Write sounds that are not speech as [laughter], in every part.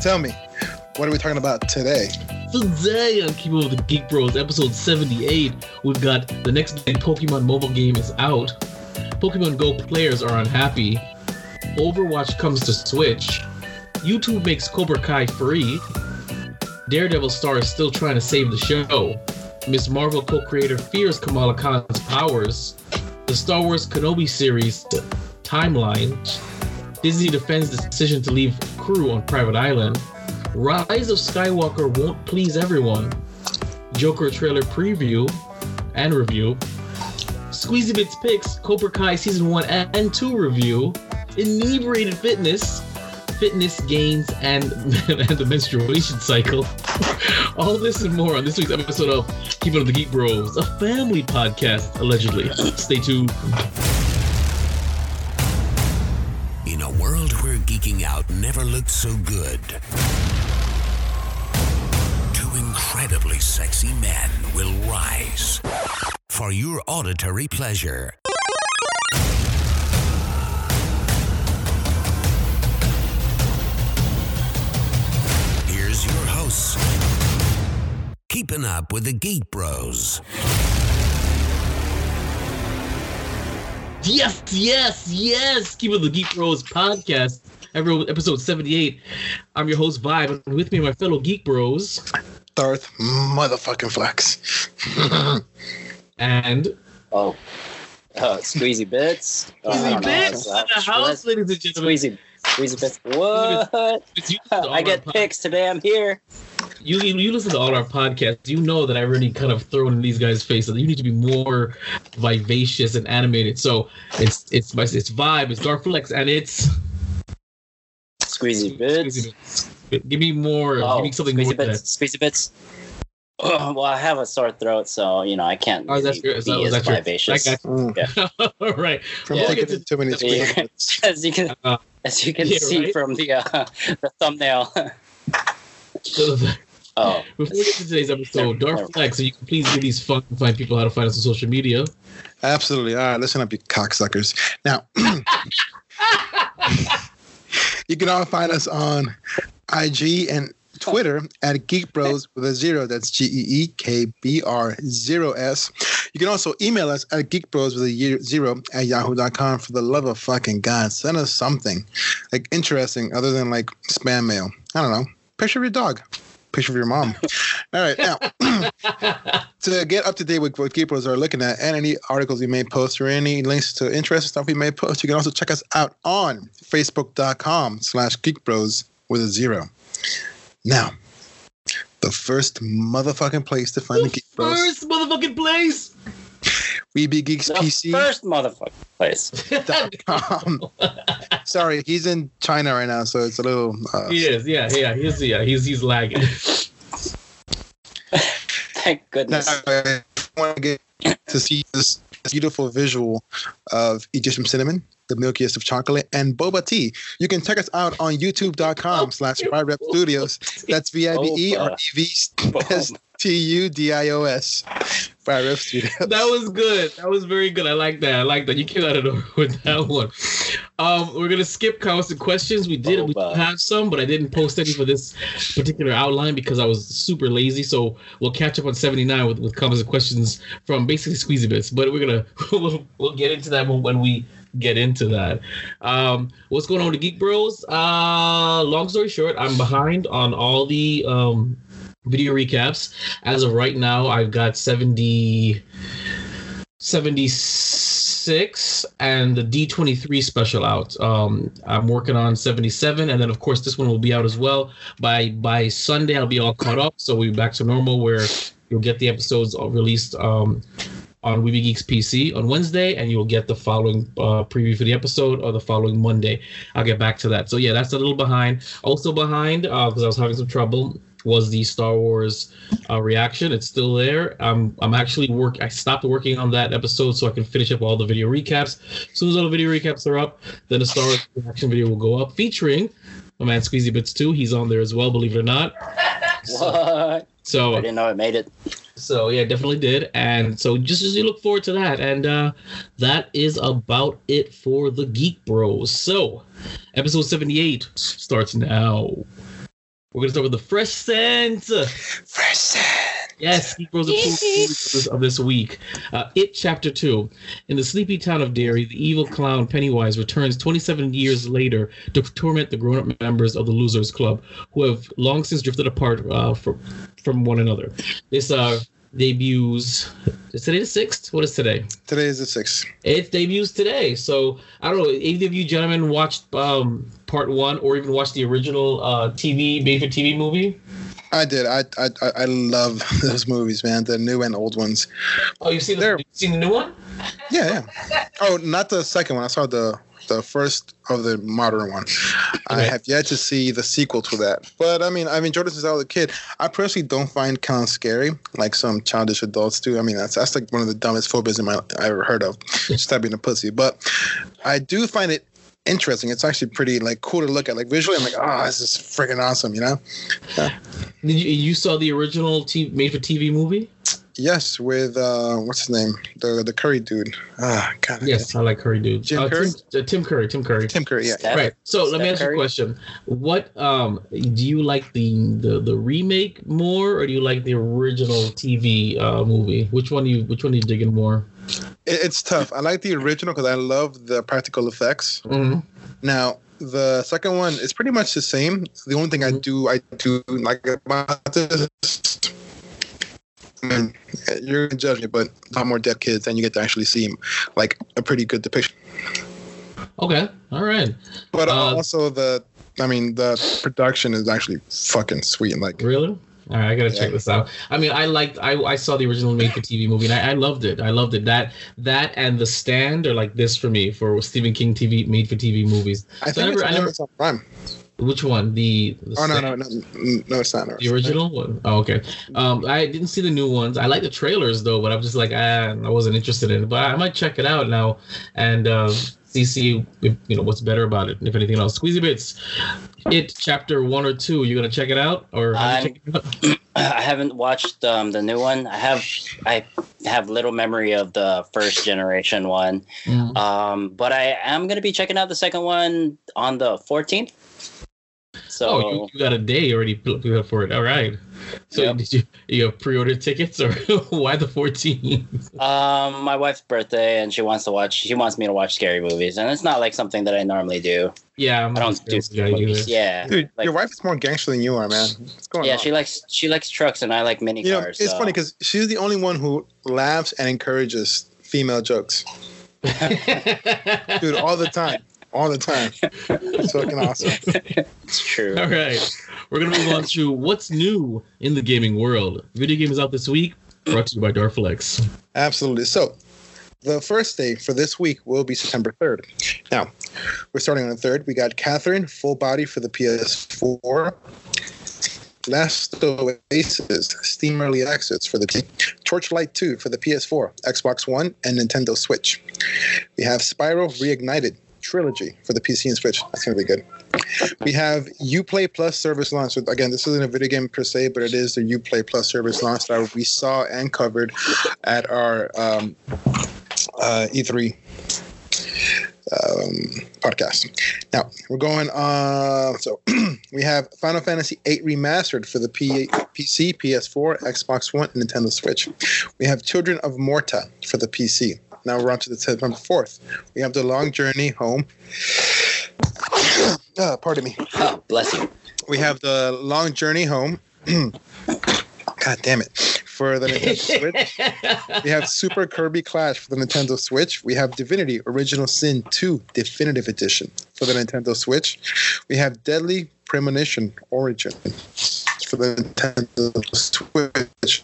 tell me, what are we talking about today? Today on Keeping Up with the Geek Bros, episode 78, we've got the next Pokemon mobile game is out. Pokemon Go players are unhappy. Overwatch comes to Switch. YouTube makes Cobra Kai free. Daredevil star is still trying to save the show. Miss Marvel co-creator fears Kamala Khan's powers. The Star Wars Kenobi series timeline. Disney defends the decision to leave crew on private island. Rise of Skywalker won't please everyone. Joker trailer preview and review. Squeezy Bits picks Cobra Kai season one and two review. Inebriated fitness, fitness gains, and, [laughs] and the menstruation cycle. [laughs] All this and more on this week's episode of Keeping Up the Geek Bros, a family podcast, allegedly. Stay tuned. Out never looked so good, two incredibly sexy men will rise for your auditory pleasure. Here's your hosts, keeping up with the Geek Bros. Yes, yes, yes. Keep it the Geek Bros podcast. Every episode 78. I'm your host, Vibe, and with me, my fellow Geek Bros. Darth motherfucking Flex. [laughs] And Oh, uh, squeezy bits. I [laughs] Squeezy don't. Bits in Uh, the house, ladies and gentlemen. Squeezy, squeezy bits. What? It's you, listen to all I get our pod- picks today. I'm here. You, you you listen to all our podcasts. You know that I really kind of throw in these guys' faces. You need to be more vivacious and animated. So it's it's my it's vibe. It's Dark Flex, and it's Squeezy bits. Bits. Give me more. Oh, give me something more. squeezy than that. bits. Squeezy bits. Oh, well, I have a sore throat, so you know I can't Oh, that's really your, be so as that's your, vivacious. I got Mm, [laughs] All right. From Yeah. taking too many [laughs] Yeah. squeeze. as you can, Uh, as you can yeah, see right? from the uh, [laughs] the thumbnail. So, oh, before we get to today's episode, Never- Dark Flex, so you can please give these fun find people how to find us on social media. Absolutely. All right, listen up, you cocksuckers. Now, [clears throat] you can all find us on IG and Twitter at Geek Bros with a zero. That's G E E K B R zero S. You can also email us at Geek Bros with a year- zero at yahoo.com. For the love of fucking God, send us something like interesting other than like spam mail. I don't know. Picture of your dog. Picture of your mom. All right, now [laughs] to get up to date with what Geek Bros are looking at and any articles you may post or any links to interesting stuff we may post, you can also check us out on facebook.com slash Geek Bros with a zero. Now, the first motherfucking place to find the Geek Bros, First motherfucking place. We Geeks the PC. first motherfucker place. [laughs] Sorry, he's in China right now, so it's a little. Uh, he is, yeah, yeah, he's yeah, he's he's lagging. [laughs] Thank now, goodness. I want to get to see this beautiful visual of Egyptian cinnamon, the milkiest of chocolate, and boba tea. You can check us out on youtube.com slash Rev Studios. That's V I B E or V I B E R E V S T U D I O S. Rev Studios. [laughs] That was good. That was very good. I like that. I like that. You came out of nowhere with that one. Um, we're gonna skip comments and questions. We did we Boba. have some, but I didn't post any for this particular outline because I was super lazy. So we'll catch up on 79 with, with comments and questions from basically Squeezy Bits. But we're gonna [laughs] we'll, we'll get into that when, when we get into that. Um, what's going on with the Geek Bros? Uh, long story short, I'm behind on all the um video recaps. As of right now, I've got 70 76 and the D23 special out. Um, I'm working on 77, and then of course this one will be out as well. By by Sunday, I'll be all caught up, so we'll be back to normal where you'll get the episodes released um, on Weeby Geeks PC on Wednesday, and you'll get the following uh, preview for the episode or the following Monday. I'll get back to that. So yeah, that's a little behind. Also behind uh because I was having some trouble was the Star Wars uh, reaction. It's still there. I'm I'm actually work. I stopped working on that episode so I can finish up all the video recaps. As soon as all the video recaps are up, then the Star Wars reaction video will go up, featuring my man Squeezy Bits too. He's on there as well, believe it or not. [laughs] What? So I didn't know it made it. so yeah, definitely did. And so just as you look forward to that. And uh that is about it for the Geek Bros. So episode 78 starts now. We're gonna start with the fresh scent. Fresh scent. Yes, Geek Bros approved movies of this, of this week. Uh, it Chapter Two. In the sleepy town of Derry, the evil clown Pennywise returns 27 years later to torment the grown-up members of the Losers Club, who have long since drifted apart uh, from from one another. This uh, debuts. Is today the sixth? What is today? Today is the sixth. It debuts today. So I don't know. Either of you gentlemen watched um, part one or even watch the original uh, TV made for TV movie? I did. I I I- I love [laughs] those movies, man. The new and old ones. Oh, you've seen the, There- you've seen the new one? Yeah, yeah. Oh, not the second one. I saw the the first of the modern one. I have yet to see the sequel to that. But I mean, I've enjoyed it since I was a kid. I personally don't find clown scary like some childish adults do. I mean, that's that's like one of the dumbest phobias in my I ever heard of. Just being a pussy. But I do find it interesting. It's actually pretty like cool to look at. Like visually, I'm like, oh, this is freaking awesome. You know? Did you, you saw the original TV, made for TV movie? Yes, with uh, what's his name? The the Curry dude. Ah, God. Yes, I like Curry dude. Jim uh, Curry? Tim, uh, Tim Curry. Tim Curry. Tim Curry. Yeah. Steph- right. So let me Steph ask you a question. What um do you like the the, the remake more, or do you like the original TV uh, movie? Which one do you Which one are you digging more? It, it's tough. I like the original because I love the practical effects. Mm-hmm. Now the second one is pretty much the same. The only thing I Mhm. do I do like about this. I mean, you're gonna judge me, but a lot more dead kids, and you get to actually see him like a pretty good depiction. Okay. All right. But Uh, also the, I mean, the production is actually fucking sweet. and Like, Really? All right, I gotta check this out. I mean, I liked. I, I saw the original made for TV movie, and I, I loved it. I loved it. That that and The Stand are like this for me for Stephen King TV made for TV movies. I So think I never- it's I never- Amazon Prime. Which one? The, the Oh no, no, no, no, it's not. The original one? Oh, okay. Um, I didn't see the new ones. I like the trailers though, but I'm just like, ah, I wasn't interested in it. But I might check it out now and uh, see see if, you know what's better about it. If anything else, Squeezy Bits, it chapter one or two. You gonna check it out or? I'm- it out? [clears throat] I haven't watched um, the new one. I have I have little memory of the first generation one. Mhm. Um, but I am gonna be checking out the second one on the 14th. So Oh, you, you got a day already pl- pl- for it. All right. So Yep. did you you have pre-ordered tickets or [laughs] why the 14? um, my wife's birthday, and she wants to watch. She wants me to watch scary movies, and it's not like something that I normally do. yeah, I'm I don't do scary movies. either. Yeah, Dude, like- your wife is more gangster than you are, man. What's going yeah. on? She likes she likes trucks, and I like mini you know, cars. it's so. funny because she's the only one who laughs and encourages female jokes, [laughs] dude, all the time, all the time. It's fucking awesome. it's true. All right. We're going to move on to what's new in the gaming world. Video game is out this week, brought to you by Darflex. Absolutely. So, the first day for this week will be September 3rd. Now, we're starting on the 3rd. We got Catherine, full body for the PS4. Last Oasis, Steam Early Access for the P- Torchlight 2 for the PS4, Xbox One, and Nintendo Switch. We have Spyro Reignited Trilogy for the PC and Switch. That's going to be good. We have Uplay Plus service launch. So again, this isn't a video game per se, but it is the Uplay Plus service launch that we saw and covered at our um, uh, E3 um, podcast. Now we're going. Uh, so [clears throat] we have Final Fantasy VIII remastered for the P- PC, PS4, Xbox One, and Nintendo Switch. We have Children of Morta for the PC. Now we're on to the September 4th. We have The Long Journey Home. uh, pardon me. Oh, bless you. We have The Long Journey Home. [clears throat] God damn it. For the Nintendo Switch. [laughs] We have Super Kirby Clash for the Nintendo Switch. We have Divinity Original Sin 2 Definitive Edition for the Nintendo Switch. We have Deadly Premonition Origin for the Nintendo Switch.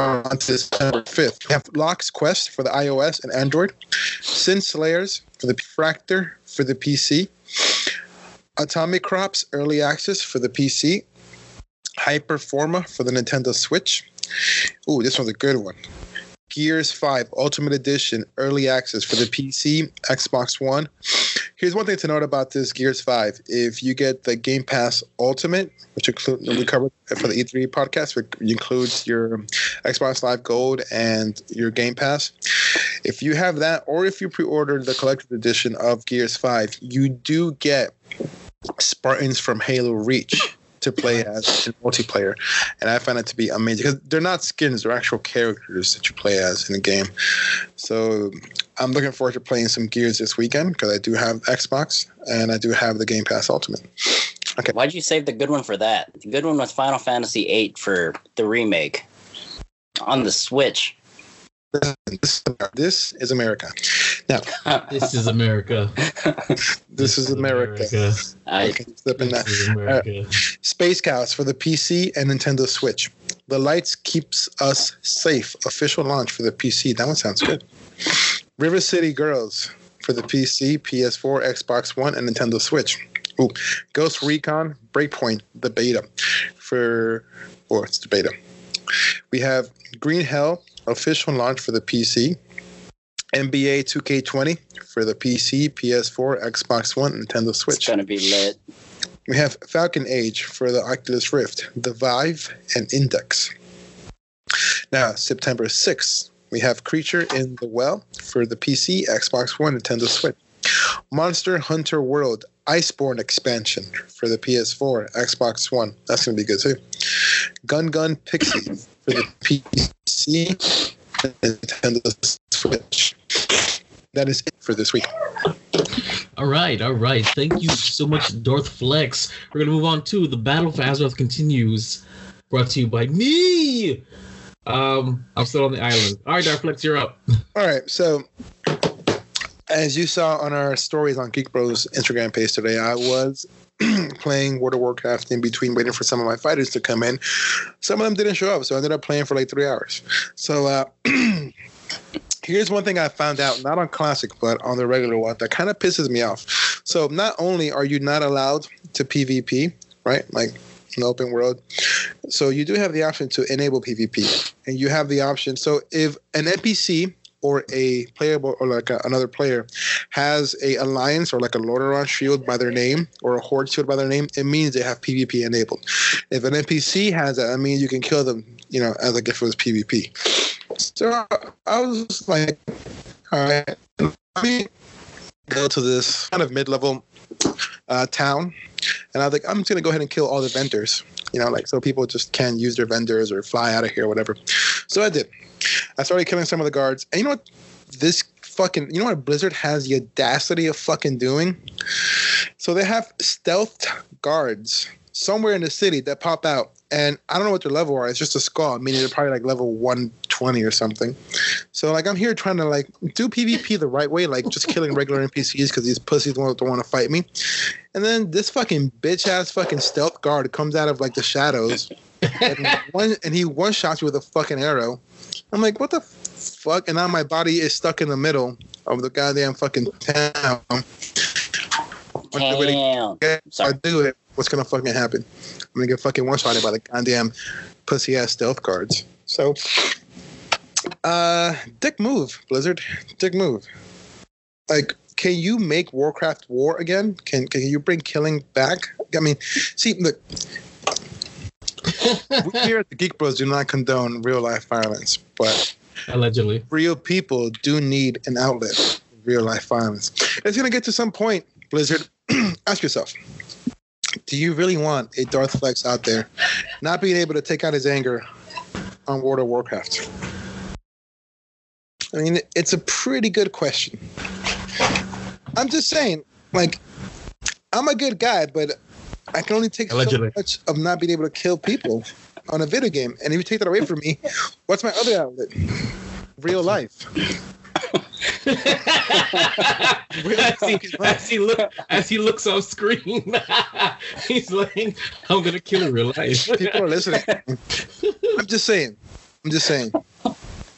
On to December 5th. We have Lock's Quest for the iOS and Android. Sin Slayers for the Fractor for the PC. Atomic Crops Early Access for the PC. Hyperforma for the Nintendo Switch. Ooh, this one's a good one. Gears 5 Ultimate Edition Early Access for the PC, Xbox One. Here's one thing to note about this Gears 5. If you get the Game Pass Ultimate, which include we covered for the E3 podcast, which includes your Xbox Live Gold and your Game Pass. If you have that, or if you pre-order the collector's edition of Gears 5, you do get Spartans from Halo Reach to play as in multiplayer, and I find it to be amazing because they're not skins; they're actual characters that you play as in the game. So I'm looking forward to playing some Gears this weekend because I do have Xbox and I do have the Game Pass Ultimate. Okay. Why'd you save the good one for that? The good one was Final Fantasy VIII for the remake on the Switch. This, this is America. Now, [laughs] [laughs] This is America. this is America. I, Okay, slip in that. This is America. Space Cows for the PC and Nintendo Switch. The Lights keeps us safe. Official launch for the PC. That one sounds good. River City Girls for the PC, PS4, Xbox One, and Nintendo Switch. Ooh, Ghost Recon Breakpoint, the beta for, or it's the beta. We have Green Hell official launch for the PC. NBA 2K20 for the PC, PS4, Xbox One, Nintendo it's Switch. gonna be lit. We have Falcon Age for the Oculus Rift, the Vive, and Index. Now, September 6th, we have Creature in the Well for the PC, Xbox One, Nintendo Switch. Monster Hunter World Iceborne expansion for the PS4, Xbox One. That's going to be good too. Gun Gun Pixie for the PC, Nintendo Switch. That is it for this week. All right, all right. Thank you so much, Darth Flex. We're gonna move on to the Battle for Azeroth continues, brought to you by me. Um, I'm still on the island. All right, Darth Flex, you're up. All right, so as you saw on our stories on Geek Bros Instagram page today, I was [clears throat] playing World of Warcraft in between waiting for some of my fighters to come in. Some of them didn't show up, so I ended up playing for like three hours. So uh, [clears throat] here's one thing I found out, not on Classic, but on the regular one, that kind of pisses me off. So not only are you not allowed to PvP, right? Like in the open world. So you do have the option to enable PvP, and you have the option. So if an NPC or a playable or like a, another player has a alliance or like a Lordaeron shield by their name or a horde shield by their name, it means they have PvP enabled. If an NPC has that, I mean you can kill them, you know, as like if it was PvP. So I was like, all right, let me go to this kind of mid-level uh, town, and I was like, I'm just gonna go ahead and kill all the vendors, you know, like so people just can't use their vendors or fly out of here, whatever. So I did. I started killing some of the guards, and you know what? This fucking, you know what Blizzard has the audacity of fucking doing? So they have stealth guards somewhere in the city that pop out, and I don't know what their level are. It's just a skull, meaning they're probably like level 120 or something. So like I'm here trying to like do PvP the right way, like just killing regular NPCs because these pussies don't, don't want to fight me. And then this fucking bitch ass fucking stealth guard comes out of like the shadows, and [laughs] one and he one shots you with a fucking arrow. I'm like, what the fuck? And now my body is stuck in the middle of the goddamn fucking town. Damn. if I do it, what's gonna fucking happen? I'm gonna get fucking one shotted by the goddamn pussy ass stealth guards. So, uh, dick move, Blizzard, dick move. Like, can you make Warcraft war again? Can can you bring killing back? I mean, see, look. we here at the Geek Bros do not condone real life violence, but Allegedly. real people do need an outlet for real life violence. It's gonna get to some point, Blizzard. [clears throat] ask yourself, do you really want a Darth Flex out there not being able to take out his anger on World of Warcraft? I mean, it's a pretty good question. I'm just saying, like, I'm a good guy, but I can only take Allegedly. so much of not being able to kill people on a video game. And if you take that away from me, what's my other outlet? Real life. [laughs] as, he, as he look as he looks off screen, [laughs] he's like, "I'm gonna kill in real life." People are listening. I'm just saying. I'm just saying.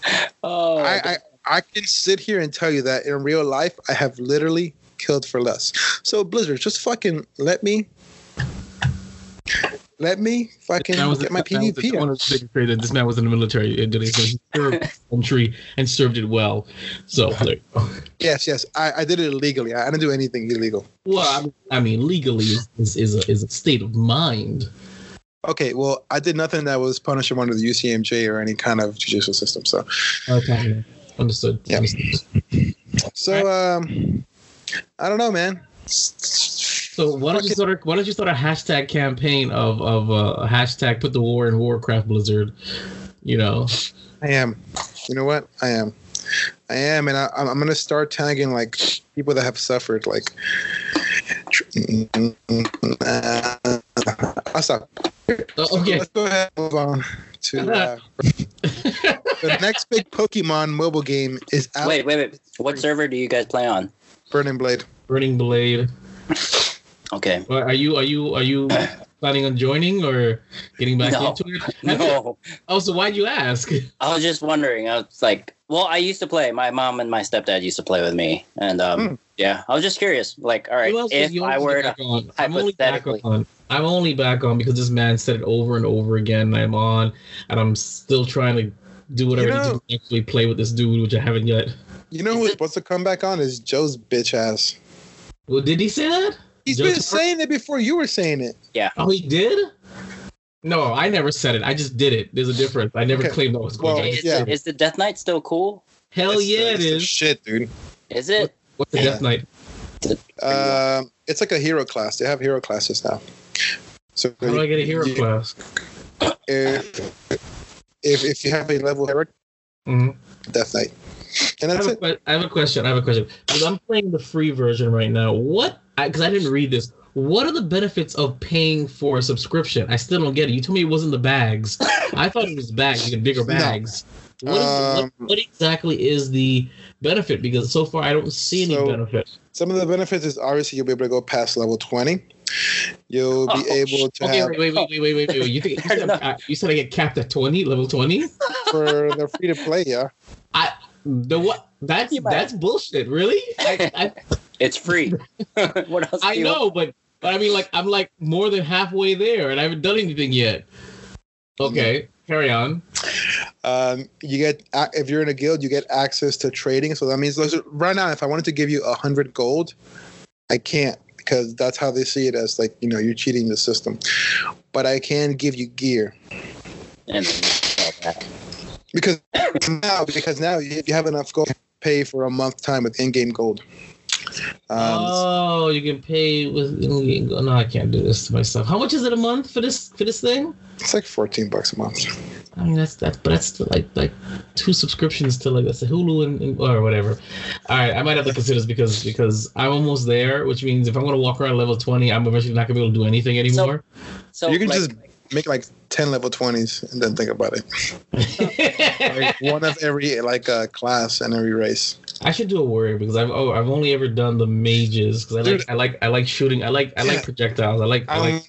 [laughs] Oh, I, I I can sit here and tell you that in real life, I have literally killed for less. So Blizzard, just fucking let me, let me fucking was get my PvP. one of the biggest that this man was in the military and he served his [laughs] country and served it well. So, there you go. Yes, yes, I, I did it illegally. I didn't do anything illegal. well, I mean, I mean, legally is, is, is, a, is a state of mind. Okay, well, I did nothing that was punishable under the UCMJ or any kind of judicial system. So, Okay, understood. Yeah. Understood. so um, I don't know, man. So why don't you start? A, why don't you start a hashtag campaign of of uh, hashtag put the war in Warcraft Blizzard? You know, I am. You know what? I am. I am, and I, I'm, I'm gonna start tagging like people that have suffered. Like, I'll stop. Oh, okay. Let's go ahead and move on to uh, [laughs] the next big Pokemon mobile game is out. Wait, wait, wait. What server do you guys play on? Burning Blade. Burning Blade. [laughs] Okay. Well, Are you are you are you [clears throat] planning on joining or getting back No. into it? [laughs] No, Oh, so why'd you ask? I was just wondering. I was like, well, I used to play. My mom and my stepdad used to play with me, and um, Hmm. yeah, I was just curious. Like, all right, if I were to on? I'm only back hypothetically- on. I'm only back on because this man said it over and over again. And I'm on, and I'm still trying to do whatever You to know- to actually play with this dude, which I haven't yet. You know who's supposed to come back on is Joe's bitch ass. Well, did he say that? He's Joe been Tar- saying it before you were saying it. Oh, he did. No, I never said it. I just did it. There's a difference. I never Okay. claimed that was going Well, on. is, yeah. is the Death Knight still cool? Hell It's yeah, it it's. Shit, dude. Is it? What's the Yeah. Death Knight? Um, it's like a hero class. They have hero classes now. So How do I get a hero you- class? If, if if you have a level hero, Mhm. Death Knight, and I that's have, a, it. I have a question. I have a question. Because I'm playing the free version right now. What? Because I, didn't read this. What are the benefits of paying for a subscription? I still don't get it. You told me it wasn't the bags. I thought it was bags. You get bigger [laughs] No. bags. What, is the, Um, what, what exactly is the benefit? Because so far I don't see any So- benefit. Some of the benefits is obviously you'll be able to go past level twenty. You'll be Oh, able to Okay, have wait, wait, wait, wait, wait, wait, wait. You think you [laughs] said, uh, you said I get capped at twenty, level twenty? for the free to play. Yeah, I The what? That's that's bullshit. Really? I, I, It's free. [laughs] what else? I do you know, but but I mean, like I'm like more than halfway there, and I haven't done anything yet. Okay, carry on. um, you get if you're in a guild, you get access to trading. So that means listen, right now, if I wanted to give you a hundred gold, I can't because that's how they see it as like you know you're cheating the system. But I can give you gear And then sell that. because now because now if you have enough gold, to pay for a month time with in-game gold. Um, oh, you can pay with. No, I can't do this to myself. How much is it a month for this for this thing? it's like fourteen bucks a month. I mean, that's that's but that's still like like two subscriptions to like that's a Hulu and, and or whatever. All right, I might have to consider this because because I'm almost there, which means if I'm gonna walk around level twenty, I'm eventually not gonna be able to do anything anymore. So you can like, just make like ten level twenties and then think about it. [laughs] Like one of every like uh, class and every race. I should do a warrior because I've oh I've only ever done the mages because I like Dude. I like I like shooting I like I like projectiles I like I I'm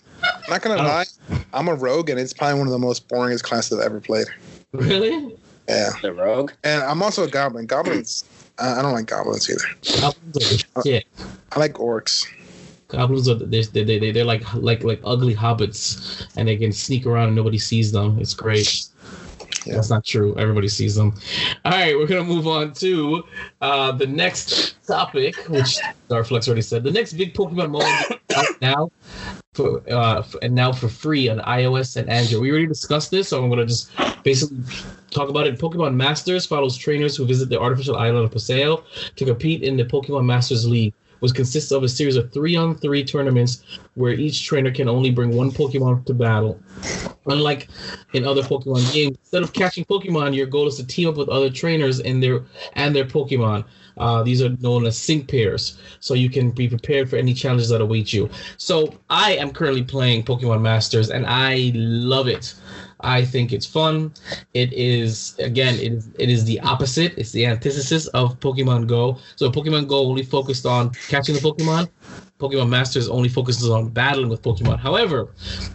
not gonna lie, I'm a rogue and it's probably one of the most boringest classes I've ever played. really Yeah, the rogue. and I'm also a goblin. Goblins, [clears throat] uh, I don't like goblins either. goblins are shit. I like orcs. Goblins are they they they they- they're like like like ugly hobbits and they can sneak around and nobody sees them. It's great. Yeah. That's not true. Everybody sees them. All right, we're gonna move on to uh, the next topic, which Darflex already said. The next big Pokemon moment out now, for, uh, and now for free on iOS and Android. We already discussed this, so I'm gonna just basically talk about it. Pokemon Masters follows trainers who visit the artificial island of Pasio to compete in the Pokemon Masters League, which consists of a series of three-on-three tournaments where each trainer can only bring one Pokemon to battle. Unlike in other Pokemon games, instead of catching Pokemon, your goal is to team up with other trainers and their and their Pokemon. Uh, these are known as sync pairs, so you can be prepared for any challenges that await you. So I am currently playing Pokemon Masters, and I love it. I think it's fun. It is again, it is it is the opposite. It's the antithesis of Pokemon Go. So Pokemon Go only focused on catching the Pokemon. Pokemon Masters only focuses on battling with Pokemon. However,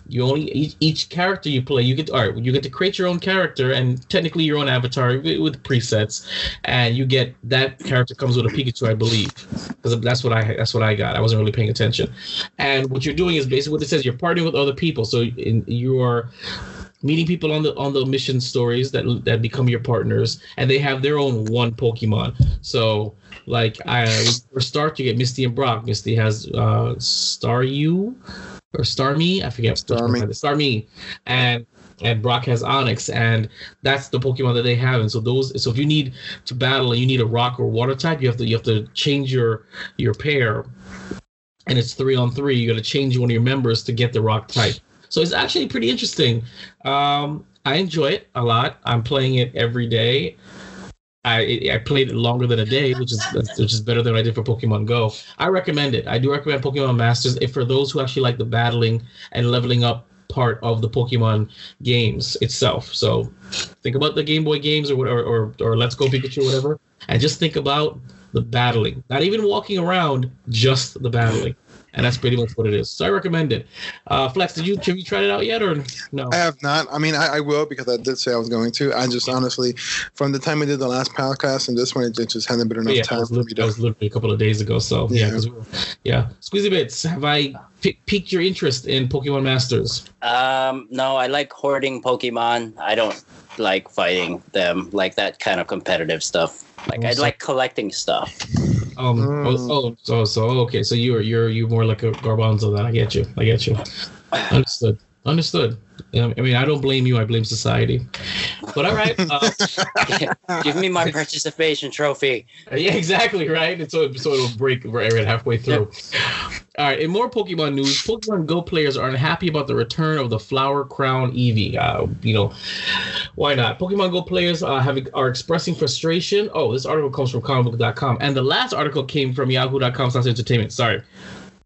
you only each, each character you play, you get all right. You get to create your own character and technically your own avatar with, with presets, and you get that character comes with a Pikachu, I believe, because that's what I that's what I got. I wasn't really paying attention, and what you're doing is basically what it says. You're partnering with other people, so in, you are meeting people on the on the mission stories that that become your partners, and they have their own one Pokemon. So like I for start, you get Misty and Brock. Misty has uh Staryu or Starmie, I forget. Starmie. Starmie, and and Brock has Onix, and that's the Pokemon that they have. And so those, so if you need to battle and you need a Rock or Water type, you have to you have to change your your pair and it's three on three. You got to change one of your members to get the rock type. So it's actually pretty interesting. Um, I enjoy it a lot. I'm playing it every day. I I played it longer than a day, which is which is better than I did for Pokemon Go. I recommend it. I do recommend Pokemon Masters if for those who actually like the battling and leveling up part of the Pokemon games itself. So think about the Game Boy games or whatever, or, or Let's Go Pikachu, or whatever, and just think about the battling. Not even walking around, just the battling and that's pretty much what it is. So I recommend it. Uh, Flex, did you have you tried it out yet or no? I have not. I mean, I, I, will because I did say I was going to. I just honestly, from the time we did the last podcast and this one, it just hadn't been enough yeah, time. That was, li- that was literally a couple of days ago. So yeah, yeah. yeah. Squeezy bits. Have I p- piqued your interest in Pokemon Masters? Um, no, I like hoarding Pokemon. I don't like fighting them, like that kind of competitive stuff. Like I like collecting stuff. Um. Mm. Oh, oh. So. So. Okay. So you're you're you more like a garbanzo. Then I get you. I get you. Understood. Understood. I mean, I don't blame you. I blame society. But all right. Uh, [laughs] Give me my [laughs] participation trophy. Yeah, exactly. Right. And so, so it'll break right halfway through. Yep. All right. In more Pokemon news, Pokemon Go players are unhappy about the return of the Flower Crown Eevee. Uh, you know, why not? Pokemon Go players uh, have are expressing frustration. Oh, this article comes from comicbook.com, and the last article came from Yahoo.com/entertainment. Sorry,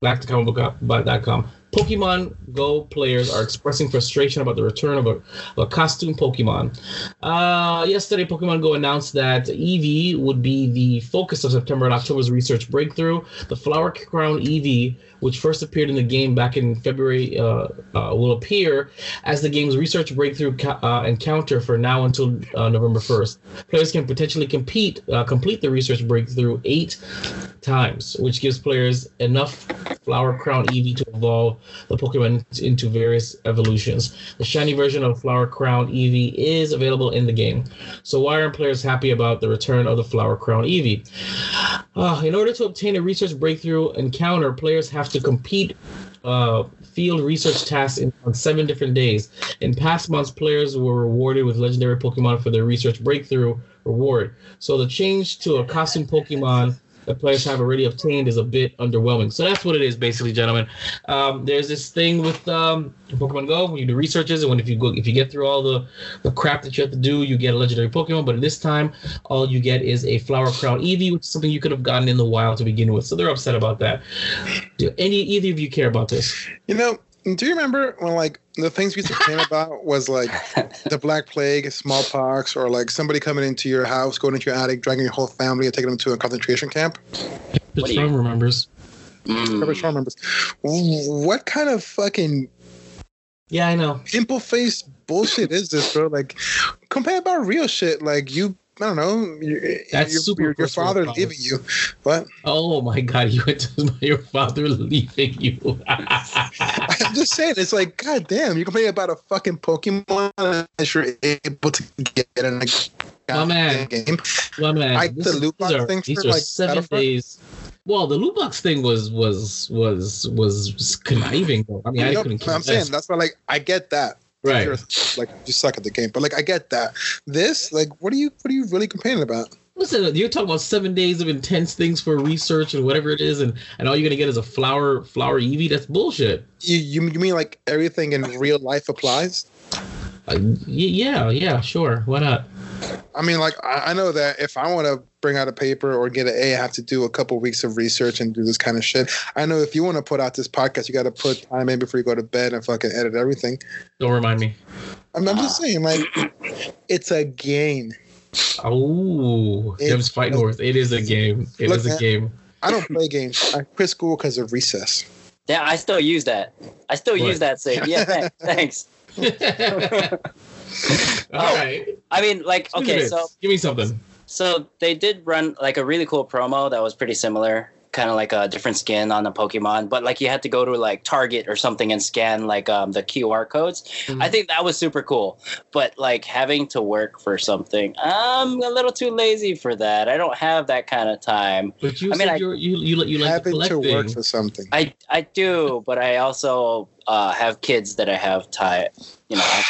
back to comicbook.com. Pokemon Go players are expressing frustration about the return of a, of a costume Pokemon. Uh, yesterday, Pokemon Go announced that Eevee would be the focus of September and October's research breakthrough. The Flower Crown Eevee which first appeared in the game back in February, uh, uh, will appear as the game's research breakthrough ca- uh, encounter for now until uh, November 1st. Players can potentially compete uh, complete the research breakthrough eight times, which gives players enough Flower Crown Eevee to evolve the Pokemon into various evolutions. The shiny version of Flower Crown Eevee is available in the game. So why aren't players happy about the return of the Flower Crown Eevee? In order to obtain a research breakthrough encounter, players have to compete uh, field research tasks in, on seven different days. In past months, players were rewarded with legendary Pokemon for their research breakthrough reward. So the change to a costume Pokemon that players have already obtained is a bit underwhelming. So that's what it is, basically, gentlemen. Um, there's this thing with um, Pokemon Go when you do researches, and when if you go if you get through all the the crap that you have to do, you get a legendary Pokemon. But this time, all you get is a Flower Crown Eevee, which is something you could have gotten in the wild to begin with. So they're upset about that. Do any either of you care about this? You know, do you remember when like the things we used to complain about was like [laughs] the black plague, smallpox, or like somebody coming into your house, going into your attic, dragging your whole family and taking them to a concentration camp? The Storm remembers. Mm. remembers. What kind of fucking yeah, I know. Pimple face bullshit is this, bro? Like, complain about real shit. Like, you I don't know. That's your, super. Your, your father leaving you. What? Oh my god, [laughs] you went to your father leaving you. [laughs] I'm just saying, it's like, god damn, you complain about a fucking Pokemon that you're able to get in a my man, game. My man, I, the loot box thing for like seven days. Well, the loot box thing was was was was conniving. Though. I mean, I, I couldn't. I'm saying that's why, like, I get that right. Like you suck at the game. But like i get that. This like what are you what are you really complaining about? Listen you're talking about seven days of intense things for research and whatever it is and and all you're gonna get is a flower flower eevee that's bullshit. You you, you mean like everything in real life applies? Uh, yeah yeah sure. Why not? I mean, like I, I know that if I want to bring out a paper or get an A, I have to do a couple weeks of research and do this kind of shit. I know if you want to put out this podcast, you got to put time in before you go to bed and fucking edit everything. Don't remind me. I'm, I'm just ah. saying, like, it's a game. Oh, Jim's fighting worth. It is a game. It look, is a man, game. I don't play games. I quit school because of recess. Yeah, I still use that. I still what? use that same. Yeah, [laughs] thanks. [laughs] [laughs] All oh, right. I mean, like, okay, so give me something. So they did run like a really cool promo that was pretty similar, kind of like a different skin on the Pokemon, but like you had to go to like Target or something and scan like um, the QR codes. Mm-hmm. I think that was super cool, but like having to work for something, I'm a little too lazy for that. I don't have that kind of time. But you I mean, I, you you you like having to work for something. I I do, but I also uh, have kids that I have time, you know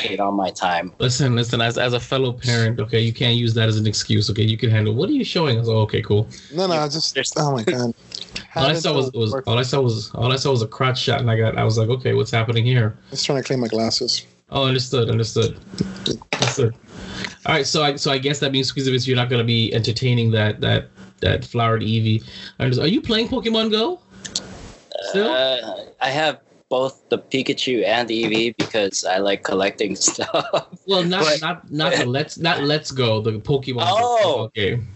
allocate all my time. Listen, listen. As as a fellow parent, okay, you can't use that as an excuse. Okay, you can handle. What are you showing us? Oh, okay, cool. No, no, just oh my god. [laughs] All I haven't saw was, was all I saw was all I saw was a crotch shot, and I got I was like, okay, what's happening here? Just trying to clean my glasses. Oh, understood, understood, understood. All right, so I so I guess that means Squeezy Bits, you're not gonna be entertaining that that that flowered Eevee. Are you playing Pokemon Go? Still? Uh, I have both the Pikachu and the Eevee because I like collecting [laughs] stuff. well, not but- not not the let's not Let's Go, the Pokemon Oh. game.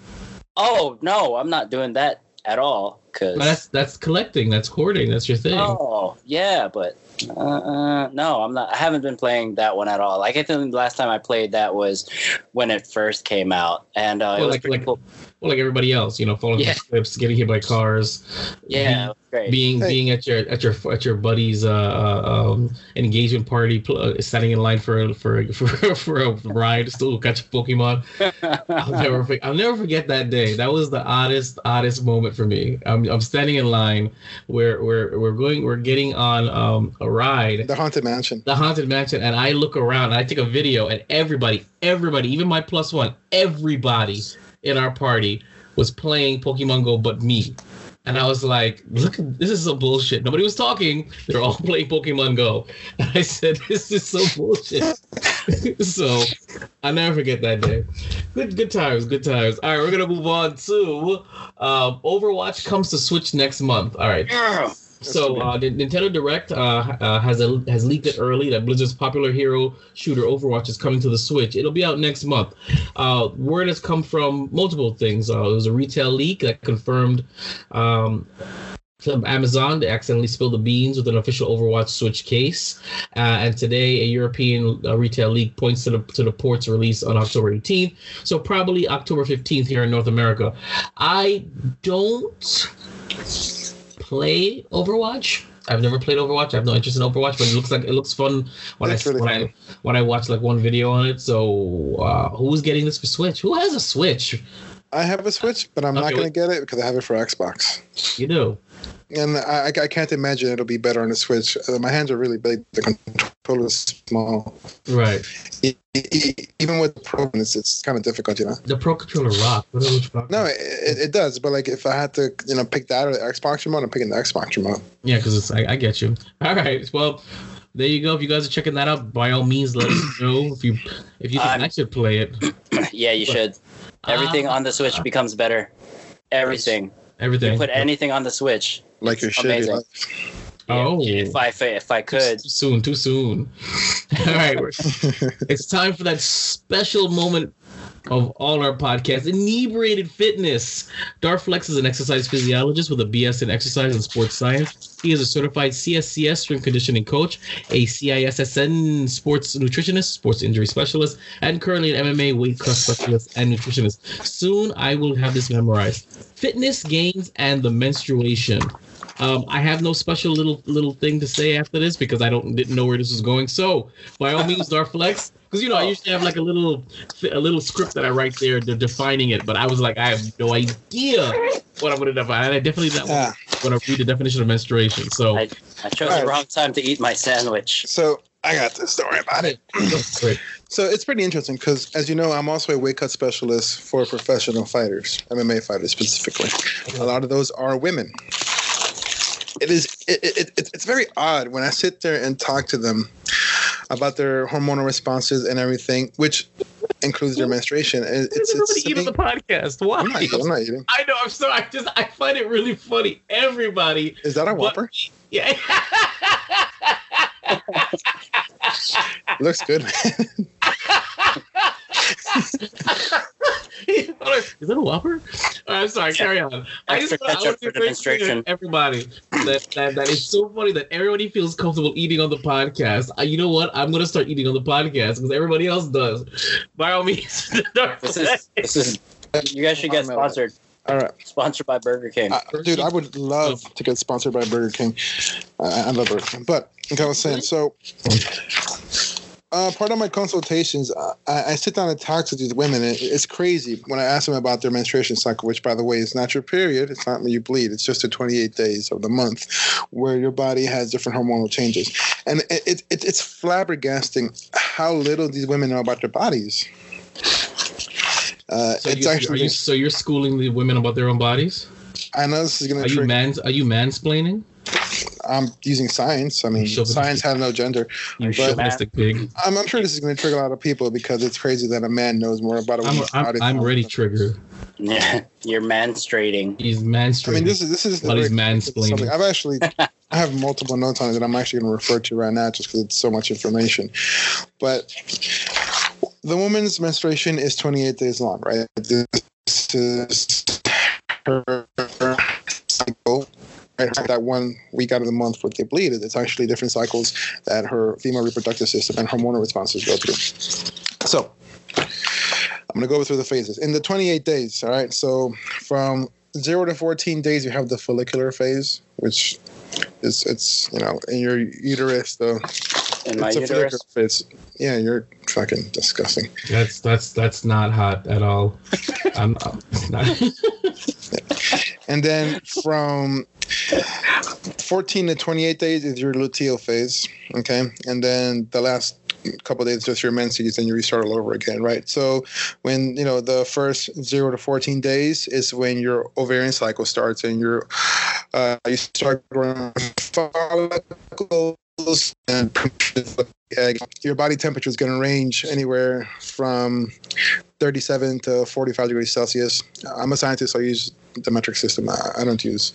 oh no, I'm not doing that at all. Cause But that's that's collecting, that's hoarding, that's your thing. oh yeah, but uh, uh, no, I'm not. I haven't been playing that one at all. Like I think the last time I played that was when it first came out, and uh, it was like- pretty like- cool. Well, like everybody else, you know, falling Yeah. from cliffs, getting hit by cars. Yeah, it was great. being Hey. being at your at your at your buddy's uh, uh, um, engagement party, pl- uh, standing in line for a- for a- [laughs] for, for a ride, still catch a Pokemon. I'll [laughs] never for- I'll never forget that day. That was the oddest oddest moment for me. I'm, I'm standing in line, where we're we're going we're getting on um, a ride, The haunted mansion. the haunted mansion, and I look around and I take a video, and everybody everybody even my plus one everybody in our party was playing Pokemon Go, but me. And I was like, look, this is some bullshit. Nobody was talking. They're all [laughs] playing Pokemon Go. [laughs] And I said, this is [laughs] so bullshit. so I'll never forget that day. Good good times, good times. All right, we're gonna move on to um, Overwatch comes to Switch next month. All right. So uh, the Nintendo Direct uh, uh, has a, has leaked it early that Blizzard's popular hero shooter Overwatch is coming to the Switch. It'll be out next month. Uh, word has come from multiple things. Uh, it was a retail leak that confirmed um, Amazon they accidentally spilled the beans with an official Overwatch Switch case, uh, and today a European uh, retail leak points to the to the port's release on October 18th. So probably October 15th here in North America. I don't play Overwatch. I've never played Overwatch. I have no interest in Overwatch, but it looks like it looks fun when I really when fun. I when I watch like one video on it. So uh, who's getting this for Switch? Who has a Switch? I have a Switch, but I'm not going to get it because I have it for Xbox. You do. And I, I can't imagine it'll be better on the Switch. Uh, my hands are really big. The controller is small. Right. E- e- even with the Pro, it's, it's kind of difficult, you know. The Pro Controller rock. What are you talking No, it, it, it does. But like, if I had to, you know, pick that or the Xbox remote, I'm picking the Xbox remote. Yeah, because it's I, I get you. [laughs] All right. Well, there you go. If you guys are checking that out, by all means, let us know if you if you think I'm- I should play it. [coughs] yeah, you should. Everything Ah, on the Switch becomes better. Everything. Everything. You Put anything on the Switch. Like your It's shit. amazing. Like, Oh. If I if I could. Too soon. Too soon. [laughs] all right. [laughs] it's time for that special moment of all our podcasts inebriated fitness. Darflex is an exercise physiologist with a bs in exercise and sports science. He is a certified cscs strength conditioning coach a cissn sports nutritionist sports injury specialist and currently an mma weight class specialist and nutritionist. Soon i will have this memorized. Fitness gains and the menstruation. Um, I have no special little little thing to say after this because I don't didn't know where this was going. So by all means, Darflex, because you know I oh. usually have like a little a little script that I write there de- defining it, but I was like I have no idea what I'm going to define. And I definitely don't yeah. want to read the definition of menstruation. So I, I chose Alright. the wrong time to eat my sandwich. So I got this. Don't worry about it. So it's pretty interesting because, as you know, I'm also a weight cut specialist for professional fighters, MMA fighters specifically. A lot of those are women. It is. It, it, it, it's very odd when I sit there and talk to them about their hormonal responses and everything, which includes their menstruation. It's, it's on the podcast? Why? I'm not, I'm not eating. I know. I'm sorry. I just I find it really funny. Everybody. Is that a But- Whopper? Yeah. [laughs] Looks good. [laughs] [laughs] Is that a Whopper? Uh, I'm sorry, carry on. I just I ketchup want to for be demonstration. everybody that, that that it's so funny that everybody feels comfortable eating on the podcast. Uh, you know what? I'm gonna start eating on the podcast because everybody else does. By all means, [laughs] This is this is. You guys should get sponsored. All right, Sponsored by Burger King. uh, dude. I would love to get sponsored by Burger King. I, I love Burger King, but like I was saying, so uh, part of my consultations, uh, I, I sit down and talk to these women. And it's crazy when I ask them about their menstruation cycle, which, by the way, is not your period. It's not when you bleed. It's just the 28 days of the month where your body has different hormonal changes, and it, it, it it's flabbergasting how little these women know about their bodies. Uh, so, it's you, actually you, so you're schooling the women about their own bodies? I know this is gonna Are you mans? Are you mansplaining? I'm using science. I mean, science has no gender. You chauvinistic pig. I'm, I'm sure this is going to trigger a lot of people because it's crazy that a man knows more about a I'm, woman's I'm, body. I'm than- already triggered. Yeah, [laughs] you're manstrating. He's menstruating. I mean, this is this is. But he's mansplaining. I've actually I have multiple notes on it that I'm actually going to refer to right now, just because it's so much information. But the woman's menstruation is 28 days long, right? This is her cycle. Right, that one week out of the month where they bleed, it's actually different cycles that her female reproductive system and hormonal responses go through. So, I'm going to go through the phases. In the 28 days, all right, so from zero to 14 days, you have the follicular phase, which is, it's, you know, in your uterus, the, In my it's a uterus. follicular phase. Yeah, you're fucking disgusting. That's that's that's not hot at all. [laughs] I'm, I'm not. And then from 14 to 28 days is your luteal phase, okay? And then the last couple days just your menses and you restart all over again, right? So when, you know, the first 0 to 14 days is when your ovarian cycle starts and your uh, you start growing follicles and egg. Your body temperature is going to range anywhere from 37 to 45 degrees Celsius. I'm a scientist, so I use the metric system. I, I don't use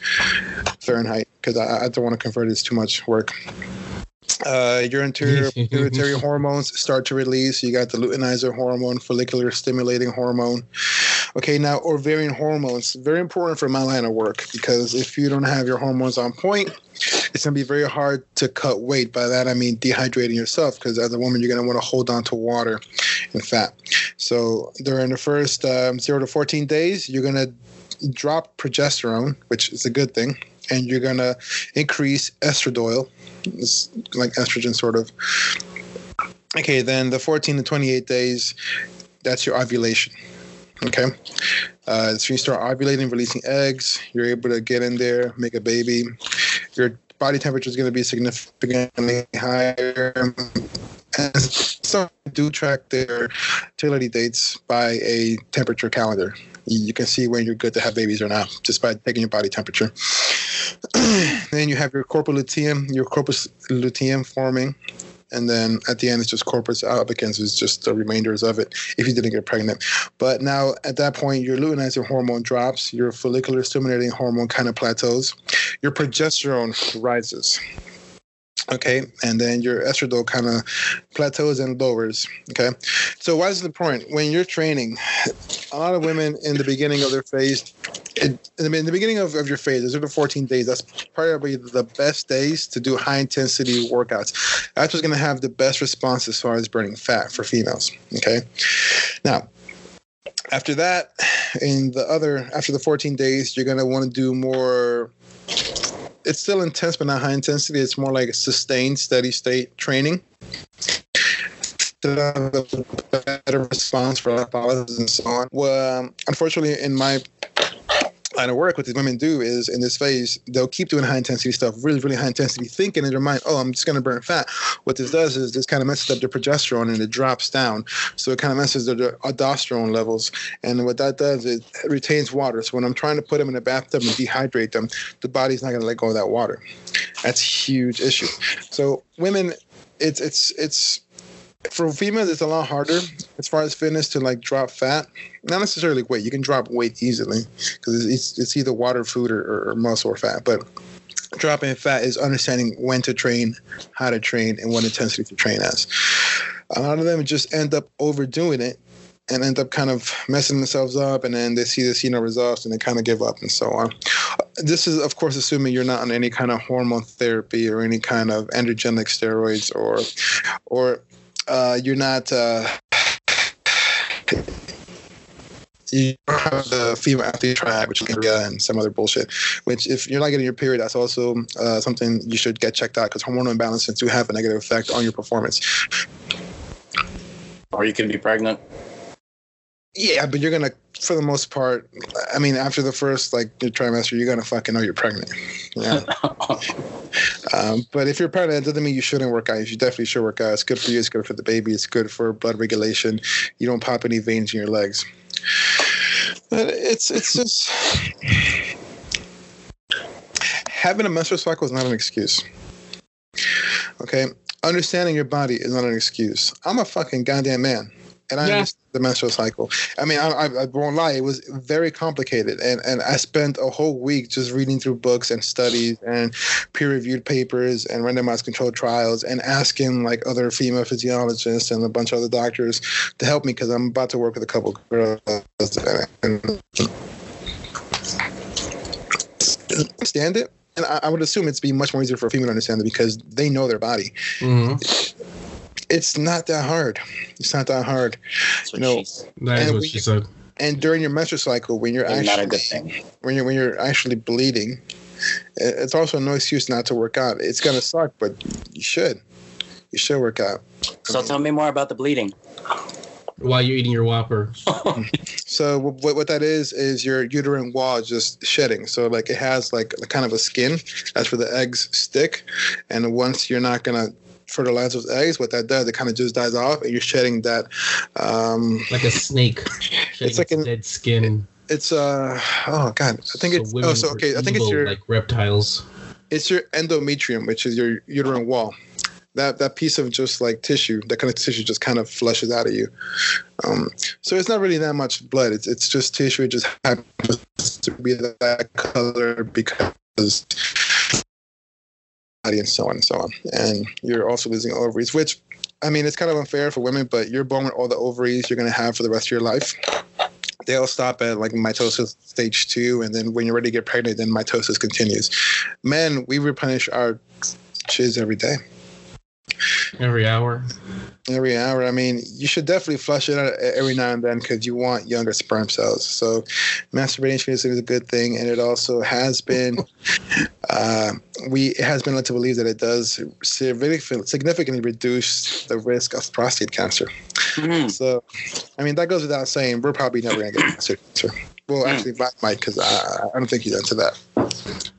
Fahrenheit because I, I don't want to convert it. It's too much work. Uh, your anterior [laughs] pituitary hormones start to release. You got the luteinizing hormone, follicular stimulating hormone. Okay, now ovarian hormones very important for my line of work because if you don't have your hormones on point, it's gonna be very hard to cut weight. By that I mean dehydrating yourself because as a woman you're gonna want to hold on to water and fat. So during the first um, zero to 14 days, you're gonna drop progesterone, which is a good thing, and you're gonna increase estradiol. It's like estrogen, sort of. Okay, then the 14 to 28 days, that's your ovulation. Okay, uh, so you start ovulating, releasing eggs. You're able to get in there, make a baby. Your body temperature is going to be significantly higher. Some do track their fertility dates by a temperature calendar. You you can see when you're good to have babies or not just by taking your body temperature. [clears throat] then you have your corpus luteum, your corpus luteum forming. And then at the end, it's just corpus albicans is just the remainders of it if you didn't get pregnant. But now at that point, your luteinizing hormone drops, your follicular stimulating hormone kind of plateaus, your progesterone rises. Okay, and then your estradiol kind of plateaus and lowers. Okay, so why is it important? When you're training, a lot of women in the beginning of their phase, it, I mean, in the beginning of, of your phase, those are the 14 days. That's probably the best days to do high intensity workouts. That's what's going to have the best response as far as burning fat for females. Okay, now after that, in the other after the 14 days, you're going to want to do more it's still intense, but not high intensity. It's more like a sustained, steady state training. Better response for lipolysis and so on. Well, unfortunately, in my line of work, what these women do is in this phase, they'll keep doing high intensity stuff, really, really high intensity, thinking in their mind, oh, I'm just going to burn fat. What this does is this kind of messes up their progesterone and it drops down. So it kind of messes their aldosterone levels. And what that does is it retains water. So when I'm trying to put them in a bathtub and dehydrate them, the body's not going to let go of that water. That's a huge issue. So women, it's it's it's for females, it's a lot harder as far as fitness to like drop fat. Not necessarily weight. You can drop weight easily because it's, it's either water, food, or, or muscle or fat. But dropping fat is understanding when to train, how to train, and what intensity to train as. A lot of them just end up overdoing it and end up kind of messing themselves up and then they see they see no results and they kind of give up and so on. This is of course assuming you're not on any kind of hormone therapy or any kind of androgenic steroids or or uh, you're not uh, you don't have the female athlete triad, which is Korea and some other bullshit. Which, if you're not getting your period, that's also uh, something you should get checked out because hormonal imbalances do have a negative effect on your performance. Or you can be pregnant. Yeah, but you're gonna, for the most part, I mean, after the first like your trimester, you're gonna fucking know you're pregnant. Yeah. [laughs] um, but if you're pregnant, it doesn't mean you shouldn't work out. You definitely should work out. It's good for you. It's good for the baby. It's good for blood regulation. You don't pop any veins in your legs. But it's it's just having a menstrual cycle is not an excuse. Okay, understanding your body is not an excuse. I'm a fucking goddamn man, and I Yeah. understand the menstrual cycle. I mean, I, I, I won't lie; it was very complicated, and and I spent a whole week just reading through books and studies and peer-reviewed papers and randomized controlled trials and asking like other female physiologists and a bunch of other doctors to help me because I'm about to work with a couple girls and understand it. And I, I would assume it's be much more easier for a female to understand it because they know their body. hmm It's not that hard. It's not that hard. That's what No. That is And what she said. And during your menstrual cycle, when you're Maybe actually not a good thing. when you're when you're actually bleeding, it's also no excuse not to work out. It's gonna suck, but you should. You should work out. So tell me more about the bleeding. While you're eating your Whopper. [laughs] So what what that is is your uterine wall just shedding. So like it has like a kind of a skin. That's where the eggs stick, and once you're not gonna fertilize those eggs, what that does, it kind of just dies off, and you're shedding that. Um, Like a snake. [laughs] it's like its an- dead skin. it's uh oh god, I think So it's oh so okay, I think it's your like reptiles. it's your endometrium, which is your uterine wall. That that piece of just like tissue, that kind of tissue just kind of flushes out of you. Um, so it's not really that much blood. It's it's just tissue. It just happens to be that color because and so on and so on. And you're also losing ovaries, which I mean it's kind of unfair for women, but you're born with all the ovaries you're gonna have for the rest of your life. They all stop at like mitosis stage two, and then when you're ready to get pregnant, then mitosis continues. Men, we replenish our shiz every day, Every hour. every hour. I mean, you should definitely flush it out every now and then because you want younger sperm cells. So, masturbating is a good thing, and it also has been. [laughs] Uh, we it has been led to believe that it does significantly significantly reduce the risk of prostate cancer. Mhm. So, I mean, that goes without saying. We're probably never gonna get prostate cancer. Well, actually, Mike because I, I don't think he's into that.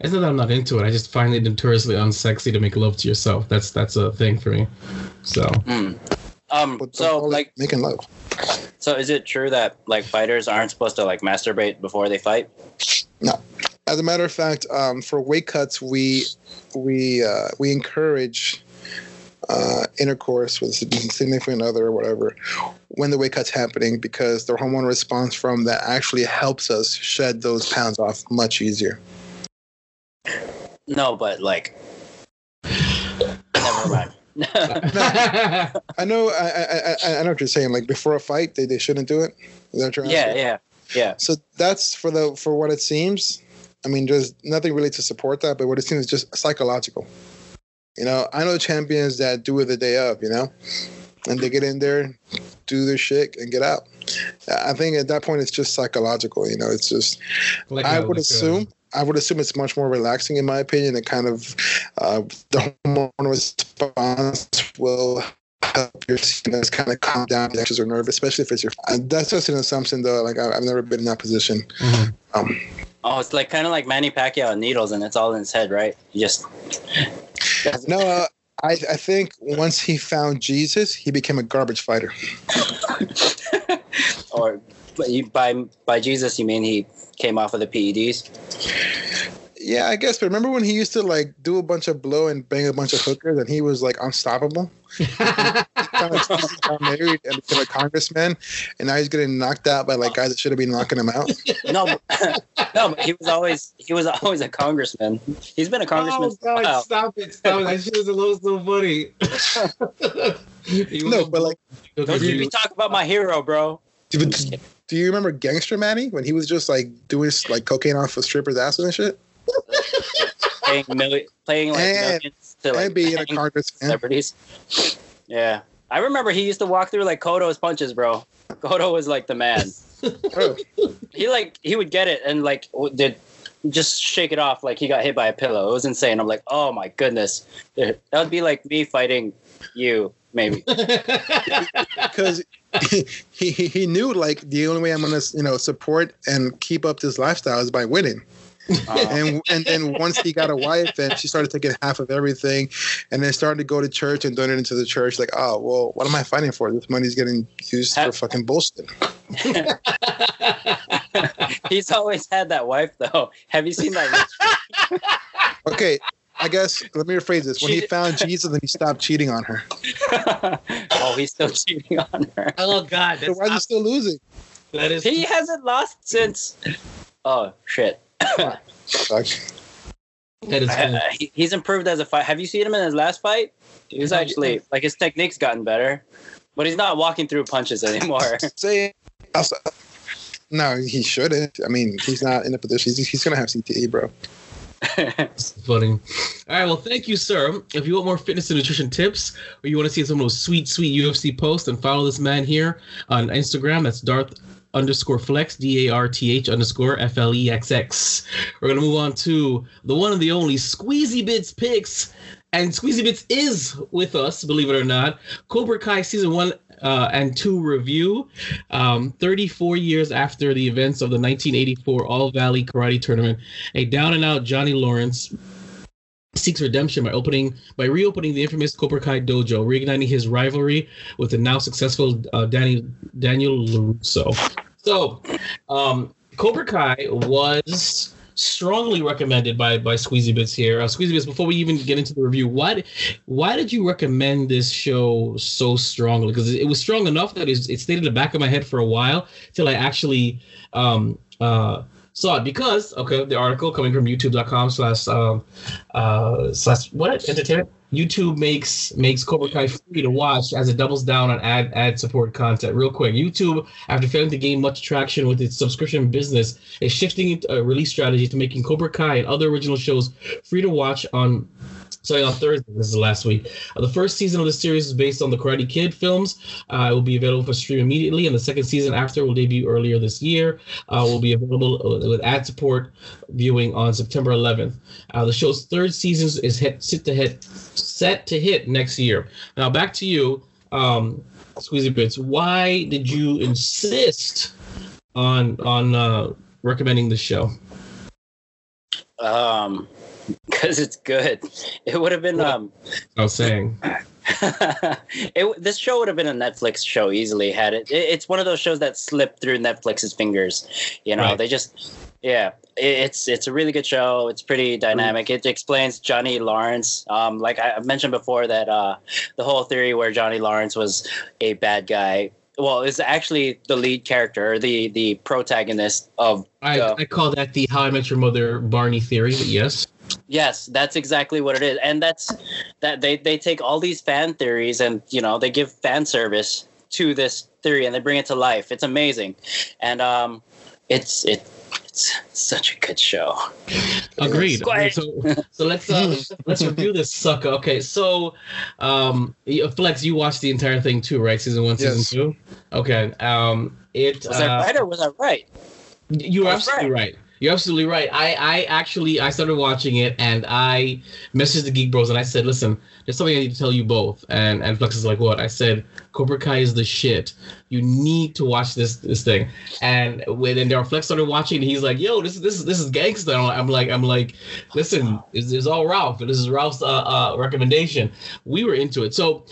It's not that I'm not into it. I just find it notoriously unsexy to make love to yourself. That's that's a thing for me. So Mm. Um. So don't call it like, making love. so is it true that like fighters aren't supposed to like masturbate before they fight? No. As a matter of fact, um, for weight cuts, we we uh, we encourage uh, intercourse with a significant other or whatever when the weight cut's happening because the hormone response from that actually helps us shed those pounds off much easier. No, but like, never mind. [laughs] I know, I, I, I, I know what you're saying. Like before a fight, they, they shouldn't do it. Is that what you're yeah, asking? yeah, yeah. So that's for the for what it seems. I mean, there's nothing really to support that, but what it seems is just psychological. You know, I know champions that do it the day of. You know, and they get in there, do their shit, and get out. I think at that point it's just psychological. You know, it's just Like I a- would like a- assume. I would assume it's much more relaxing, in my opinion, and kind of uh, the hormone response will help your CNS kind of calm down the anxious or nervous, especially if it's your. Uh, that's just an assumption, though. Like I, I've never been in that position. Mhm. Um, Oh, it's like kind of like Manny Pacquiao and needles, and it's all in his head, right? You just [laughs] no, uh, I, I think once he found Jesus, he became a garbage fighter. [laughs] or by by Jesus, you mean he came off of the PEDs? Yeah, I guess. But remember when he used to like do a bunch of blow and bang a bunch of hookers, and he was like unstoppable. [laughs] Kind of got married and became a congressman, and now he's getting knocked out by like guys that should have been knocking him out. [laughs] No, [laughs] no, but he was always he was always a congressman. He's been a congressman Oh for a oh, God! while. Stop it! Stop it! That shit was a little so funny. You No, but like, Don't you talk about my hero, bro. do, do you remember Gangster Manny when he was just like doing like cocaine off of strippers' asses and shit? Playing milli- playing like And- millions to like and being a hang congressman. celebrities. Yeah, I remember he used to walk through like Cotto's punches, bro. Kodo was like the man. Oh, [laughs] He like he would get it and like did just shake it off like he got hit by a pillow. It was insane. I'm like, oh my goodness, that would be like me fighting you, maybe. [laughs] because [laughs] he, he he knew like the only way I'm gonna you know support and keep up this lifestyle is by winning. Uh, and and then once he got a wife and she started taking half of everything and then started to go to church and donate into the church like oh well what am i fighting for this money's getting used for fucking bullshit [laughs] he's always had that wife though. Have you seen that? [laughs] Okay, I guess let me rephrase this. When he found Jesus, then he stopped cheating on her. [laughs] oh, he's still cheating on her. Oh God, So that's why is he still losing? that is He hasn't lost since. Oh shit. That is Uh, he- he's improved as a fight. Have you seen him in his last fight? He was actually like his technique's gotten better, but he's not walking through punches anymore. [laughs] Say, no, he shouldn't. I mean, he's not in a position. He's, he's gonna have CTE, bro. [laughs] funny. All right, well, thank you, sir. If you want more fitness and nutrition tips, or you want to see some of those sweet, sweet UFC posts, then follow this man here on Instagram. That's Darth underscore flex d a r t h underscore f l e x x. We're gonna move on to the one and the only Squeezy Bits picks. And Squeezy Bits is with us, believe it or not. Cobra Kai season one uh, and two review. Um, 34 years after the events of the 1984 All Valley Karate Tournament, a down and out Johnny Lawrence seeks redemption by opening by reopening the infamous Cobra Kai dojo, reigniting his rivalry with the now successful uh, Danny Daniel LaRusso. So, um, Cobra Kai was strongly recommended by by Squeezy Bits here. Uh, Squeezy Bits, before we even get into the review, why why did you recommend this show so strongly? Because it was strong enough that it, it stayed in the back of my head for a while till I actually um, uh, saw it. Because okay, the article coming from YouTube.com slash um, uh, slash what entertainment. YouTube makes makes Cobra Kai free to watch as it doubles down on ad ad support content. Real quick, YouTube, after failing to gain much traction with its subscription business, is shifting its uh, release strategy to making Cobra Kai and other original shows free to watch on Sorry, on Thursday. This is the last week. Uh, the first season of the series is based on the Karate Kid films. Uh, it will be available for stream immediately, and the second season after will debut earlier this year. Uh, will be available uh, with ad support viewing on September 11th. Uh, the show's third season is hit, set to hit set to hit next year. Now back to you, um, Squeezy Bits. Why did you insist on on uh, recommending the show? um, because it's good. It would have been um. I was saying. [laughs] it, this show would have been a Netflix show easily had it. it. It's one of those shows that slipped through Netflix's fingers. You know, Right. they just yeah. It, it's it's a really good show. It's pretty dynamic. It explains Johnny Lawrence. Um, like I mentioned before, that uh, the whole theory where Johnny Lawrence was a bad guy. Well, is actually the lead character, the the protagonist of I. I call that the How I Met Your Mother Barney theory, but yes. Yes, that's exactly what it is, and that's that they they take all these fan theories and you know they give fan service to this theory and they bring it to life. It's amazing, and um, it's it it's such a good show. Agreed. So, so let's uh, let's review this sucker. Okay, so um, Flex, you watched the entire thing too, right? Season one, season Yes. two. Okay. Um, it Was I uh, right or was I right? You're I was absolutely right. You're absolutely right. I, I actually I started watching it and I messaged the Geek Bros and I said, listen, there's something I need to tell you both. And and Flex is like, what? I said, Cobra Kai is the shit. You need to watch this this thing. And when and there Flex started watching, he's like, yo, this is this is this is gangster. I'm like I'm like, listen, this is all Ralph. This is Ralph's uh, uh, recommendation. We were into it. So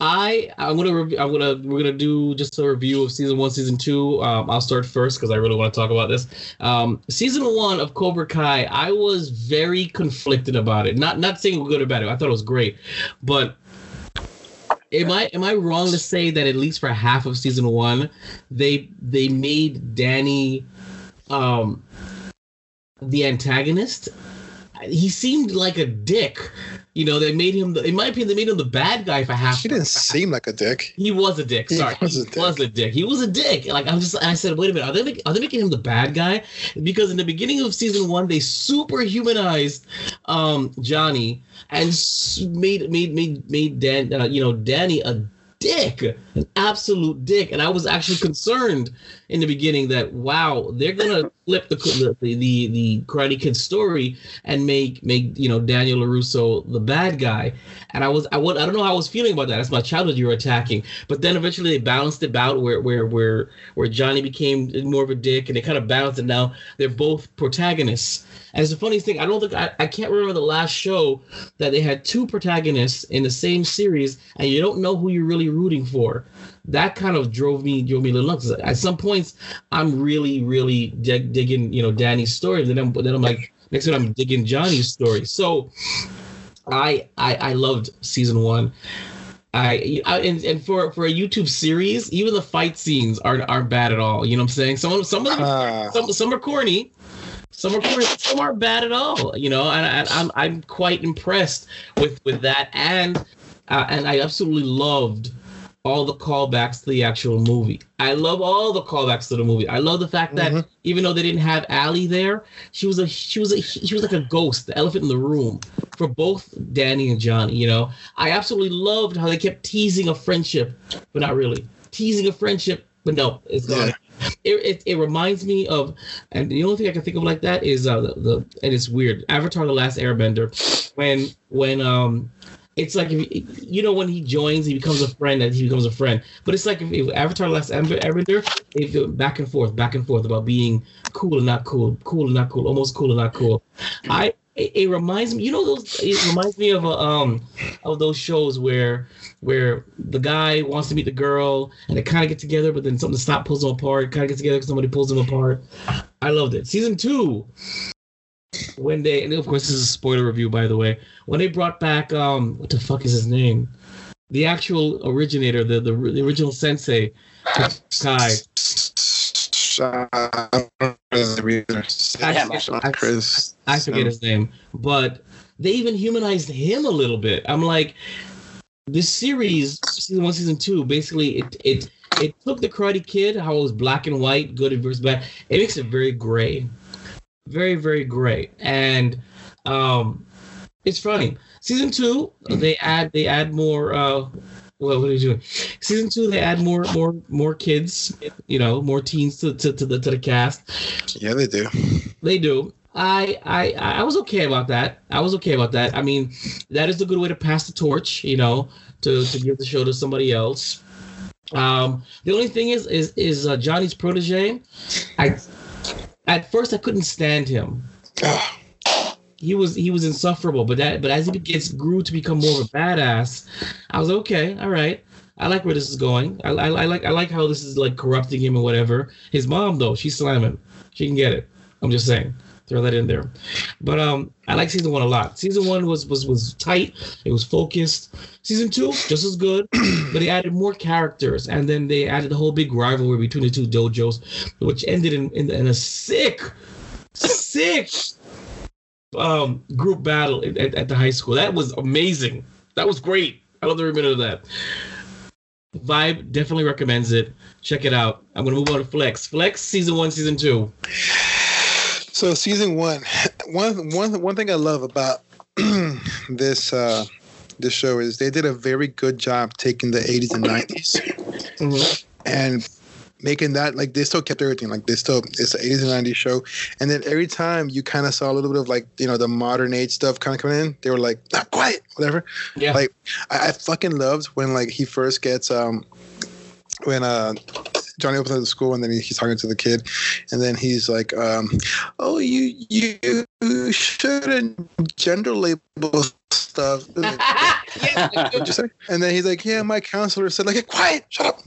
I I'm gonna I'm gonna we're gonna do just a review of season one, season two. Um, I'll start first because I really want to talk about this. Um, season one of Cobra Kai, I was very conflicted about it. Not not saying good or bad. I thought it was great, but am I am I wrong to say that at least for half of season one, they they made Danny um the antagonist? He seemed like a dick. You know, they made him. The, in my opinion, they made him the bad guy for half. He didn't seem like a dick. He was a dick. He Sorry, was a he was a dick. He was a dick. Like I'm just. I said, wait a minute. Are they make, are they making him the bad guy? Because in the beginning of season one, they super humanized um, Johnny and made made made made Dan. Uh, you know, Danny a dick, an absolute dick. And I was actually concerned in the beginning that wow, they're gonna [laughs] flip the the the, the Karate Kid story and make make you know Daniel LaRusso the bad guy. And I was I would I don't know how I was feeling about that. That's my childhood you were attacking. But then eventually they balanced it out where where where where Johnny became more of a dick and they kind of balanced it. Now they're both protagonists. And it's the funniest thing. I don't think I, I can't remember the last show that they had two protagonists in the same series and you don't know who you're really rooting for. That kind of drove me drove me a little nuts. At some points, I'm really really dig, digging you know Danny's story. Then I'm then I'm like next week I'm digging Johnny's story. So I I, I loved season one. I, I and, and for for a YouTube series, even the fight scenes aren't aren't bad at all. You know what I'm saying? Some some of them, Ah. some some are corny, some are corny, some aren't bad at all. You know, and, and I'm I'm quite impressed with with that, and uh, and I absolutely loved all the callbacks to the actual movie. I love all the callbacks to the movie. I love the fact that Mhm. even though they didn't have Ali there, she was a she was a she was like a ghost, the elephant in the room for both Danny and Johnny. You know, I absolutely loved how they kept teasing a friendship, but not really teasing a friendship. But no, it's gone. Yeah. It, it, it reminds me of, and the only thing I can think of like that is uh, the, the and it's weird. Avatar: The Last Airbender, when when um it's like if, you know when he joins, he becomes a friend, and he becomes a friend. But it's like if, if Avatar: Last Air- Airbender, they go back and forth, back and forth about being cool and not cool, cool and not cool, almost cool and not cool. I it, it reminds me, you know, those it reminds me of a, um of those shows where where the guy wants to meet the girl and they kind of get together, but then something to stop pulls them apart. Kind of get together because somebody pulls them apart. I loved it. Season two, when they and of course this is a spoiler review by the way. When they brought back um what the fuck is his name? The actual originator, the the, the original sensei, Kai. Chris. I forget his name, but they even humanized him a little bit. I'm like, this series, season one, season two, basically it it it took the Karate Kid, how it was black and white, good versus bad. It makes it very gray, very very great and um, it's funny. Season two, they add they add more. Uh, what, what are you doing? Season two, they add more more more kids, you know, more teens to to, to the to the cast. Yeah, they do. They do. I, I I was okay about that. I was okay about that. I mean, that is a good way to pass the torch, you know, to, to give the show to somebody else. Um, the only thing is is is uh, Johnny's protege. I at first I couldn't stand him. He was he was insufferable, but that but as he gets grew to become more of a badass, I was okay. All right, I like where this is going. I, I, I like I like how this is like corrupting him or whatever. His mom though, she's slamming. She can get it. I'm just saying. Throw that in there. But um, I like season one a lot. Season one was was was tight. It was focused. Season two just as good, [clears throat] but they added more characters, and then they added the whole big rivalry between the two dojos, which ended in in, in a sick, sick um group battle at, at, the high school. That was amazing. That was great. I love every minute of that. Vibe definitely recommends it. Check it out. I'm gonna move on to Flex. Flex season one, season two. So season one, [laughs] one one one thing I love about [clears throat] this uh, this show is they did a very good job taking the 80s and 90s and making that like they still kept everything like they still it's an 80s and 90s show. And then every time you kind of saw a little bit of like you know the modern age stuff kind of coming in they were like not quiet whatever. Yeah. like I, I fucking loved when like he first gets um when uh Johnny opens up the school and then he, he's talking to the kid and then he's like um oh you you shouldn't gender label stuff [laughs] What'd you say? And then he's like, "Yeah, my counselor said, like, get quiet, shut up."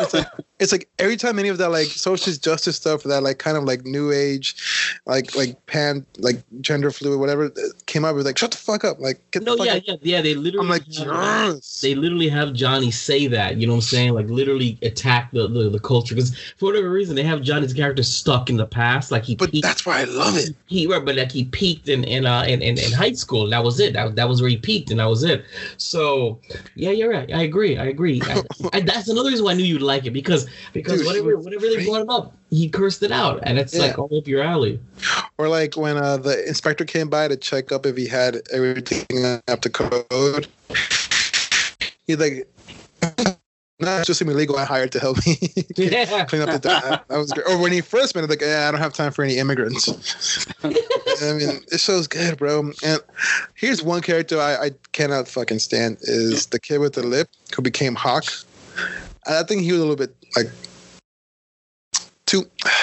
It's like, it's like every time any of that like social justice stuff, that like kind of like new age, like like pan, like gender fluid, whatever came up, it was like, "Shut the fuck up!" Like, get No, the fuck yeah, up. yeah, yeah. They literally I'm like, have, yes. they literally have Johnny say that. You know what I'm saying? Like literally attack the the, the culture because for whatever reason they have Johnny's character stuck in the past. Like he but peaked, that's why I love it. he right, but like he peaked in in uh in, in, in high school. That was it. That, that was where he peaked, and that was it. So yeah, you're right. I agree. I agree. I, [laughs] I, that's another reason why I knew you'd like it because because Dude, whatever whenever they brought him up, he cursed it out, and it's Yeah. like all up your alley. Or like when uh, the inspector came by to check up if he had everything up to code. He's like, "No, it's just some illegal I hired to help [laughs] me." Yeah. clean up the that, that was great. Or when he first met, like, yeah, I don't have time for any immigrants. [laughs] I mean, it show's good, bro. And here's one character I, I cannot fucking stand is the kid with the lip who became Hawk. I think he was a little bit like too. [sighs]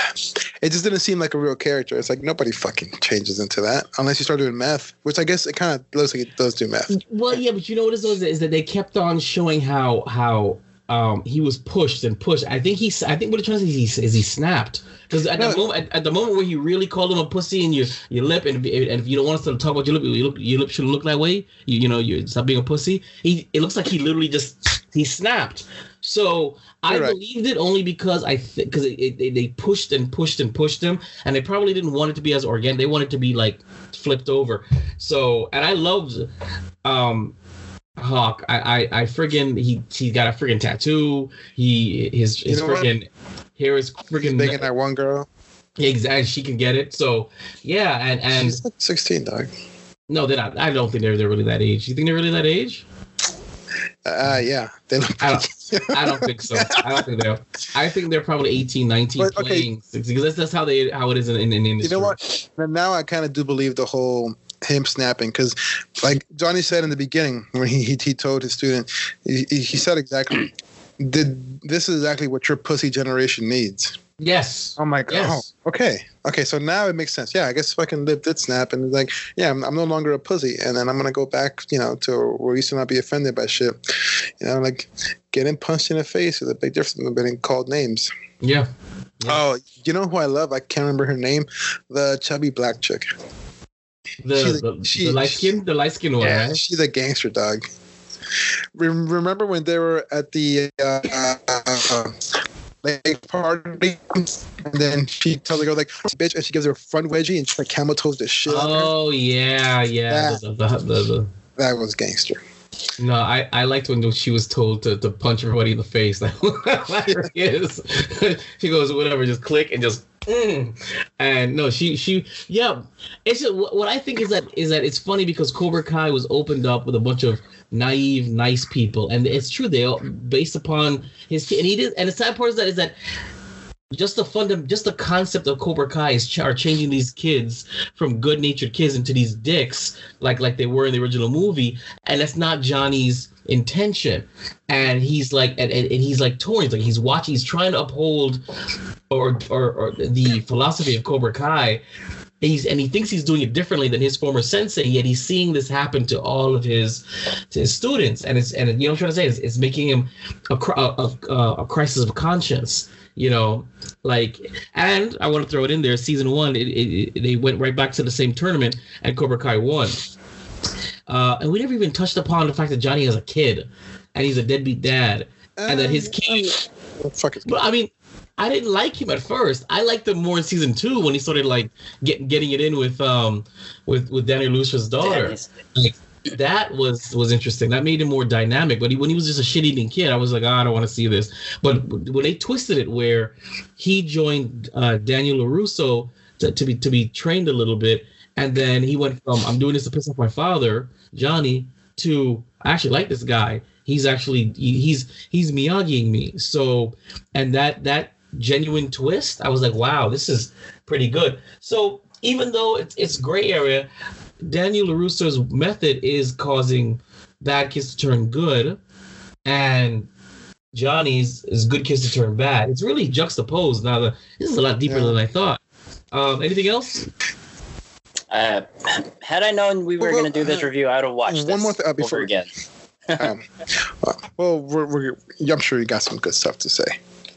It just didn't seem like a real character. It's like nobody fucking changes into that unless you start doing meth, which I guess it kind of looks like it does do meth. Well, yeah, but you know what it is, is that they kept on showing how how um, he was pushed and pushed. I think he, I think what it trying to say is he, is he snapped because at the moment, at, at the moment where he really called him a pussy and your your lip, and, if- and if you don't want us to talk about your lip, your lip, your lip shouldn't look that way. You you know you stop being a pussy. He it looks like he literally just he snapped. So I right. believed it only because I think because it, it, they- they pushed and pushed and pushed him, and they probably didn't want it to be as organic. They wanted it to be like flipped over. So and I loved um Hawk. I I, I friggin' he he got a friggin' tattoo. He his his You know what? friggin' hair is friggin' Banging that one girl. exactly she can get it. So yeah, and and She's like 16, dog. no, they're not. I don't think they're they're really that age. You think they're really that age? Uh, yeah, they look. I don't, I don't think so. I don't think they're. I think they're probably 18, 19 But, okay. playing 16 because that's, that's how they how it is in in, in the You industry. know what? Now I kind of do believe the whole him snapping because, like Johnny said in the beginning when he he, he told his student, he, he said exactly, [clears throat] "Did this is exactly what your pussy generation needs." Yes. I'm like, Yes. oh, okay, okay. So now it makes sense. Yeah, I guess fucking lip did snap, and like, yeah, I'm, I'm no longer a pussy, and then I'm gonna go back, you know, to where we should not be offended by shit. You know, like getting punched in the face is a big difference than being called names. Yeah. Yeah. Oh, you know who I love? I can't remember her name. The chubby black chick. The she's the, she- the light skin the light skin one. Yeah, Right? she's a gangster dog. Remember when they were at the uh, uh, uh, lake party, and then she tells the girl like, "Bitch," and she gives her a front wedgie and she like camel toes the shit. out of her? Oh yeah, yeah. That- The, the, That was gangster. no, I, I liked when she was told to, to punch everybody in the face. [laughs] Like [laughs] hilarious. [laughs] she goes, whatever, just click and just mm. and no, she she yeah. It's just, what I think is that is that it's funny because Cobra Kai was opened up with a bunch of naive, nice people, and it's true they all based upon his and he did. And the sad part is that is that just the fund, just the concept of Cobra Kai is ch- are changing these kids from good-natured kids into these dicks, like like they were in the original movie, and that's not Johnny's intention. And he's like, and, and, and he's like torn. He's like he's watching. He's trying to uphold, or or, or the philosophy of Cobra Kai. And He's, and he thinks he's doing it differently than his former sensei, yet he's seeing this happen to all of his to his students, and it's and you know what I'm trying to say is it's making him a, a, a, a crisis of conscience you know like and i want to throw it in there season one it, it, it- they went right back to the same tournament and cobra kai won uh, and we never even touched upon the fact that johnny has a kid and he's a deadbeat dad and that his kid What the fuck is but i mean i didn't like him at first i liked him more in season two when he started like getting getting it in with um with with danny lucia's daughter like that was was interesting. That made him more dynamic. But he, when he was just a shit eating kid, I was like, oh, I don't want to see this. But when they twisted it, where he joined uh, Daniel LaRusso to, to be to be trained a little bit, and then he went from I'm doing this to piss off my father, Johnny, to I actually like this guy. He's actually he, he's he's Miyagiing me. So, and that that genuine twist, I was like, wow, this is pretty good. So even though it's it's gray area, Daniel LaRusso's method is causing bad kids to turn good, and Johnny's is good kids to turn bad. It's really juxtaposed. Now, the, this is a lot deeper Yeah. than I thought. Um, anything else? Uh, had I known we were Well, going to do this uh, review, I would have watched one this more thing, uh, over before- again. [laughs] um, well, we're, we're, I'm sure you got some good stuff to say.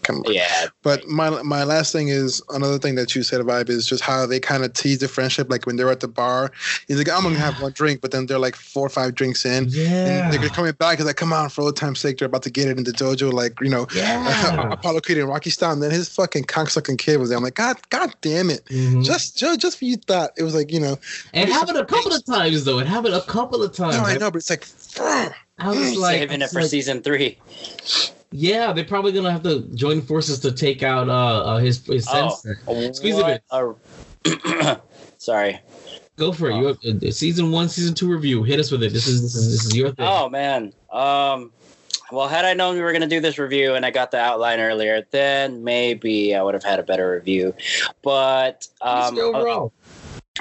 Come. Yeah, But my my last thing is another thing that you said, vibe, is just how they kind of tease the friendship. Like when they're at the bar, he's like, "I'm gonna have one drink," but then they're like four or five drinks in, and they're coming back. He's like, "Come on, for old time's sake, they're about to get it in the dojo." Like you know, [laughs] Yeah. Apollo Creed and Rocky Style. And then his fucking cocksucking kid was there. I'm like, God, God damn it! Mhm. Just, just, just for you thought it was like, you know, and happened a couple of times though. It happened a couple of times. no, I know, but it's like, [laughs] I was like, saving it for like, season three. Yeah, they're probably gonna have to join forces to take out uh, uh his his Oh, sensei. Squeeze a bit. Sorry. Go for it. You have, uh, season one, season two review. Hit us with it. This is this is this is your thing. Oh man. Um. Well, had I known we were going to do this review and I got the outline earlier, then maybe I would have had a better review. But um, your overall?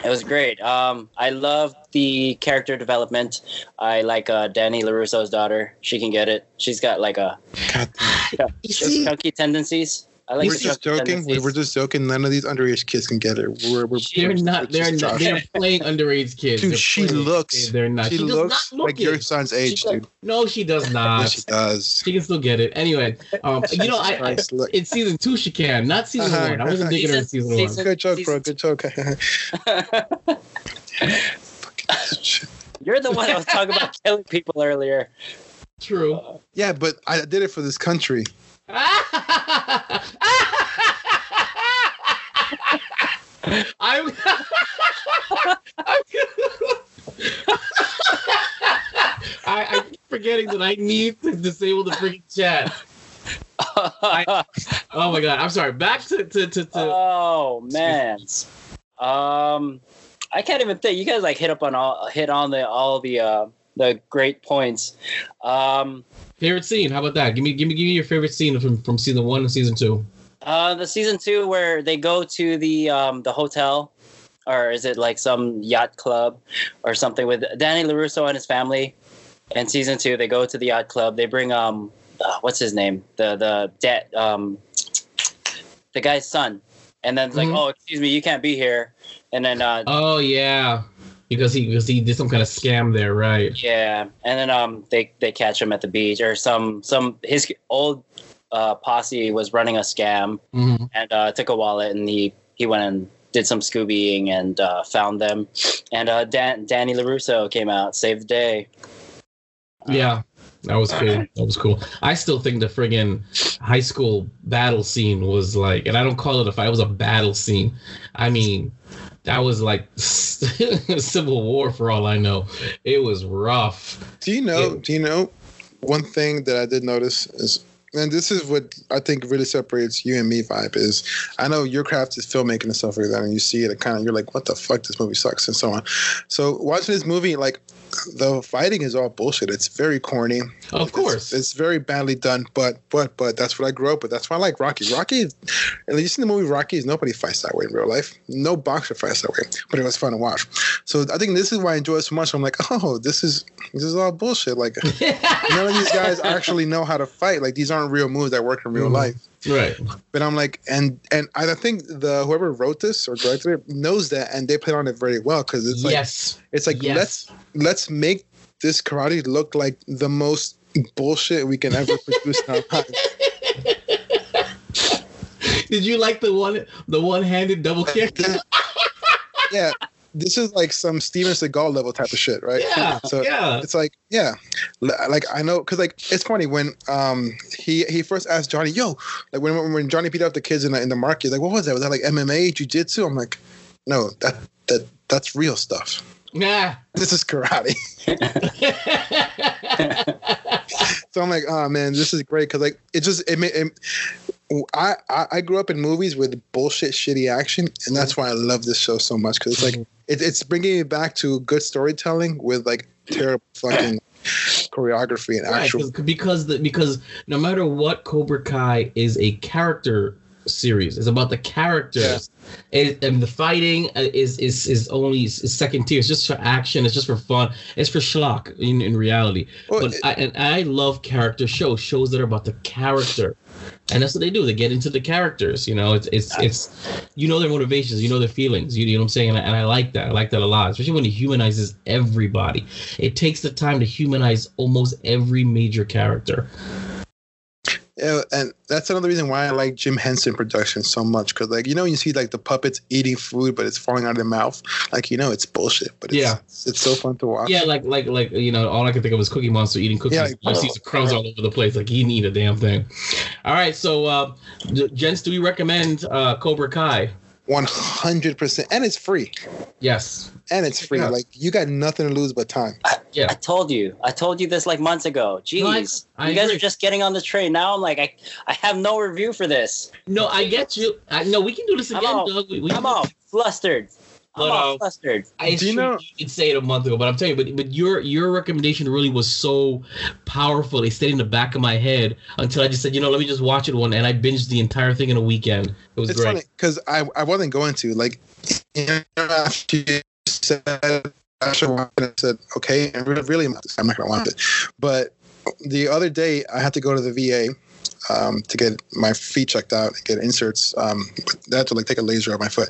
It was great. Um, I love the character development. I like uh, Danny LaRusso's daughter. She can get it. She's got like a God damn. You she has see, chunky tendencies. I like We're just joking. We tendencies. We're just joking. None of these underage kids can get it. We're, we're, They're we're- not. They're not. They're playing underage kids. Dude, They're she playing- looks. They're not. She, does looks not look like your son's age, She- dude. No, she does not. [laughs] Yes, she does. She can still get it. Anyway, um, [laughs] you know, I, I Christ, look. in season two she can, not season Uh-huh. one. I wasn't digging her in season one. Season- Good joke, bro. Good joke. You're the one that was talking about [laughs] killing people earlier. True. yeah, but I did it for this country. I'm. I'm I, I keep forgetting that I need to disable the freaking chat. Oh my god! I'm sorry. Back to to to. to oh man. Um, I can't even think. You guys like hit up on all hit on the all the uh the great points. Um, favorite scene. How about that? Give me give me give me your favorite scene from from season one and season two. uh, the season two where they go to the um the hotel, or is it like some yacht club or something with Danny LaRusso and his family. And season two, they go to the yacht club. They bring um, uh, what's his name? The the dad um, the guy's son. And then it's like, oh, excuse me, you can't be here. And then uh, Oh yeah, because he because he did some kind of scam there, right? Yeah, and then um, they they catch him at the beach, or some some his old uh, posse was running a scam Mhm. and uh, took a wallet, and he he went and did some Scoobying and uh, found them, and uh, Dan, Danny LaRusso came out, saved the day. Yeah, that was cool. That was cool. I still think the friggin' high school battle scene was like, and I don't call it a fight. It was a battle scene. I mean, that was like [laughs] civil war for all I know. It was rough. Do you know? Yeah. Do you know? One thing that I did notice is, and this is what I think really separates you and me. Vibe is, I know your craft is filmmaking and stuff like that, and you see it, and kind of you're like, what the fuck, this movie sucks, and so on. So watching this movie, like, the fighting is all bullshit. It's very corny. Of course. it's, very badly done. But but but that's what I grew up with. That's why I like Rocky. Rocky, at least in the movie Rocky, nobody fights that way in real life. No boxer fights that way. But it was fun to watch. So I think this is why I enjoy it so much. I'm like, oh, this is this is all bullshit. Like [laughs] none of these guys actually know how to fight. Like these aren't real moves that work in real Mhm. life. Right. But I'm like, and and I think the whoever wrote this or directed it knows that, and they played on it very well because it's like yes. it's like yes. let's let's make this karate look like the most bullshit we can ever produce in our [laughs] lives. Did you like the one the one handed double kick? yeah, this is like some Steven Seagal level type of shit, right? Yeah. So yeah. it's like, yeah, like I know, cause like it's funny when um he he first asked Johnny, yo, like when when Johnny beat up the kids in the in the market, like what was that? Was that like MMA, jujitsu? I'm like, no, that that that's real stuff. Nah. This is karate. [laughs] So I'm like, oh man, this is great because like it just it, it I, I I grew up in movies with bullshit, shitty action, and that's mm-hmm. why I love this show so much because it's like mm-hmm. it, it's bringing me back to good storytelling with like terrible fucking choreography and Right, actual. 'cause- because the because no matter what, Cobra Kai is a character series. It's about the characters, and, and the fighting is is is only is second tier. It's just for action. It's just for fun. It's for schlock in, in reality. Well, but it- I, and I love character shows, shows that are about the character. And that's what they do. They get into the characters. You know, it's it's it's you know their motivations, you know their feelings. You, you know what I'm saying? And I, and I like that. I like that a lot, especially when it humanizes everybody. It takes the time to humanize almost every major character. Yeah, and that's another reason why I like Jim Henson Productions so much because, like, you know, you see like the puppets eating food, but it's falling out of their mouth. Like, you know, it's bullshit, but it's, Yeah. it's, so fun to watch. Yeah, like like like you know, all I could think of was Cookie Monster eating cookies. Yeah, like- you see the crumbs all over the place. Like he didn't eat a damn thing. All right, so uh, gents, do we recommend uh, Cobra Kai? One hundred percent, and it's free, Yes. and it's free. Yeah. Like, you got nothing to lose but time. Yeah. I told you. I told you this like months ago. Jeez. I- I you guys agree. are just getting on the train. Now I'm like, I, I have no review for this. No, I get you. I, no, we can do this I'm again, all- Doug. We, we I'm all flustered. I'm all uh, flustered. I Do you know- you did say it a month ago, but I'm telling you, but but your your recommendation really was so powerful. It stayed in the back of my head until I just said, you know, let me just watch it one, and I binged the entire thing in a weekend. It was It's great. because I, I wasn't going to like you know after you said I should watch it, I said okay and really, really I'm not gonna watch it but the other day I had to go to the VA um, to get my feet checked out and get inserts. Um, they had to like take a laser out my foot.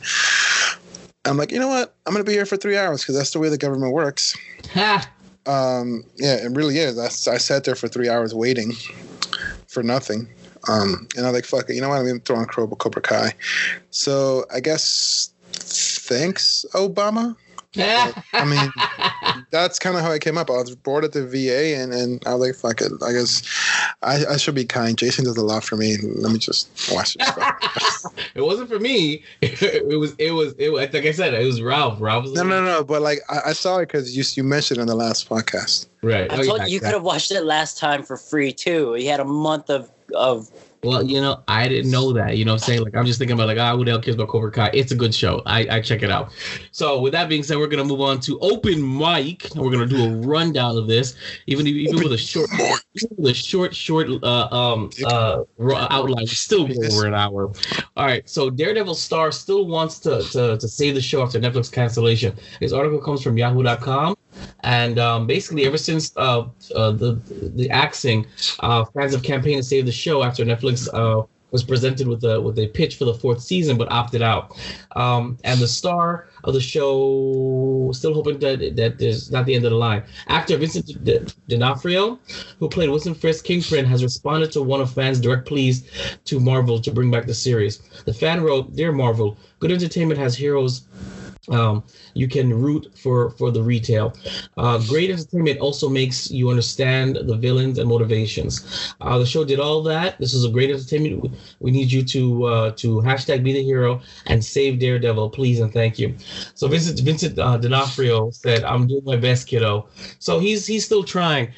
I'm like, you know what? I'm gonna be here for three hours because that's the way the government works. Ha! Um, yeah, it really is. I, I sat there for three hours waiting for nothing. Um, and I'm like, fuck it. You know what? I'm going to throw on Cobra Kai. So I guess thanks, Obama. I mean, that's kind of how I came up. I was bored at the VA, and, and I was like, "Fuck it." I guess I, I should be kind. Jason does a lot for me. Let me just watch this. [laughs] it wasn't for me. [laughs] It, was. It was. It was. Like I said, it was Ralph. Ralph was. No, no, no. But like, I, I saw it because you you mentioned in the last podcast. Right. I Oh, told yeah, you you could have watched it last time for free too. You had a month of of Well, you know, I didn't know that. You know what I'm saying? Like, I'm just thinking about, like, ah, who the hell cares about Cobra Kai? It's a good show. I, I check it out. So, with that being said, we're going to move on to open mic. And we're going to do a rundown of this, even even with a short, with a short, short uh, um, uh, outline. Still over an hour. All right. So, Daredevil star still wants to, to, to save the show after Netflix cancellation. His article comes from yahoo.com. And um, basically, ever since uh, uh, the the axing, uh, fans have campaigned to save the show after Netflix uh, was presented with a with a pitch for the fourth season, but opted out. Um, and the star of the show still hoping that that there's not the end of the line. Actor Vincent D'Onofrio, who played Wilson Fisk Kingpin, has responded to one of fans' direct pleas to Marvel to bring back the series. The fan wrote, "Dear Marvel, good entertainment has heroes." Um, you can root for for the retail. Uh, great entertainment also makes you understand the villains and motivations. Uh, the show did all that. This is a great entertainment. We- need you to uh, to hashtag be the hero and save Daredevil, please and thank you. So Vincent Vincent uh, D'Onofrio said, "I'm doing my best, kiddo." So he's he's still trying.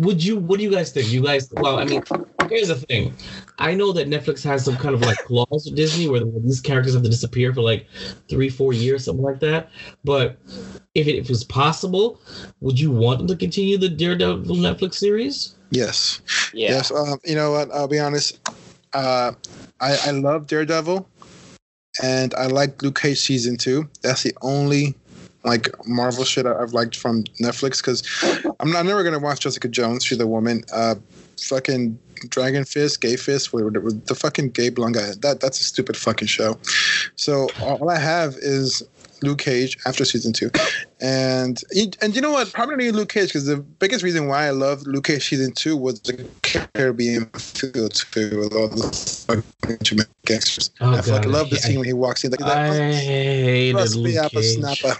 Would you? What do you guys think? You guys? Well, I mean, here's the thing. I know that Netflix has some kind of like clause with Disney where these characters have to disappear for like three, four years, something like that. But if it, if it's possible, would you want them to continue the Daredevil Netflix series? Yes. yeah. Yes. Um, you know what? I'll be honest. Uh, I, I love Daredevil, and I like Luke Cage season two. That's the only like Marvel shit I- I've liked from Netflix because I'm not never gonna watch Jessica Jones. She's a woman. Uh, fucking Dragon Fist, Gay Fist, whatever the, fucking gay blonde guy. That that's a stupid fucking show. So all I have is Luke Cage after season two, and and you know what? Probably Luke Cage because the biggest reason why I loved Luke Cage season two was the Caribbean feel to with all the fucking Jamaican gangsters. Oh, I fucking love the scene when he walks in like I hated me, Luke Cage. snapper.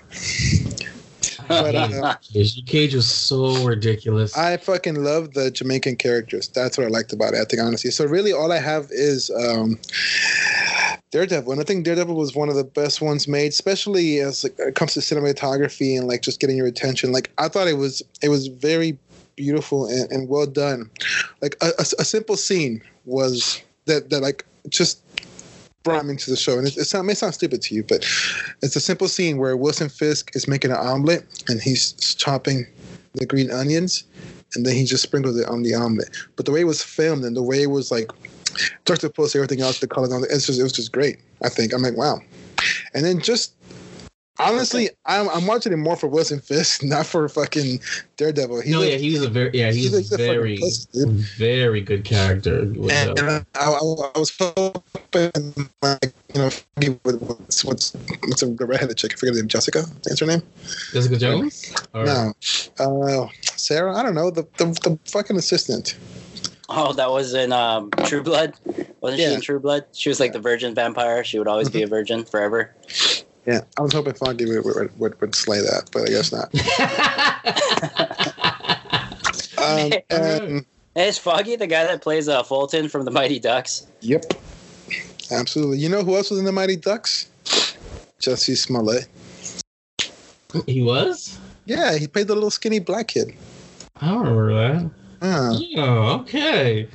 But, uh, Cage. Cage was so ridiculous. I fucking love the Jamaican characters. That's what I liked about it. I think honestly. So really, all I have is um, Daredevil, and I think Daredevil was one of the best ones made, especially as like, it comes to cinematography and like just getting your attention. Like I thought it was, it was very beautiful and, and well done. Like a, a, a simple scene was that that like just brought me to the show, and it, it, sound, it may sound stupid to you, but it's a simple scene where Wilson Fisk is making an omelet and he's chopping the green onions and then he just sprinkles it on the omelet. But the way it was filmed and the way it was like juxtaposed everything else, the color, it's just it was just great. I think I'm like wow. And then just honestly, I'm I'm watching it more for Wilson Fisk, [laughs] not for fucking Daredevil. He's no, a- yeah, he was a very yeah, he he's was a- a he's a fucking very pussy, very good character. and, and I, I, I was hoping, like, you know, with what's what's what's the redheaded chick? I forget the name. Jessica. That's her name. Jessica Jones. Or- No, uh, Sarah. I don't know. The the, the fucking assistant. Oh, that was in um, True Blood. Wasn't Yeah. she in True Blood? She was like the virgin vampire. She would always be a virgin forever. Yeah, I was hoping Foggy would, would, would, would slay that, but I guess not. [laughs] Um, and, Hey, is Foggy the guy that plays uh, Fulton from the Mighty Ducks? yep, absolutely. You know who else was in the Mighty Ducks? Jussie Smollett. he was. Yeah, he played the little skinny black kid. I don't remember that. Huh. Oh, okay.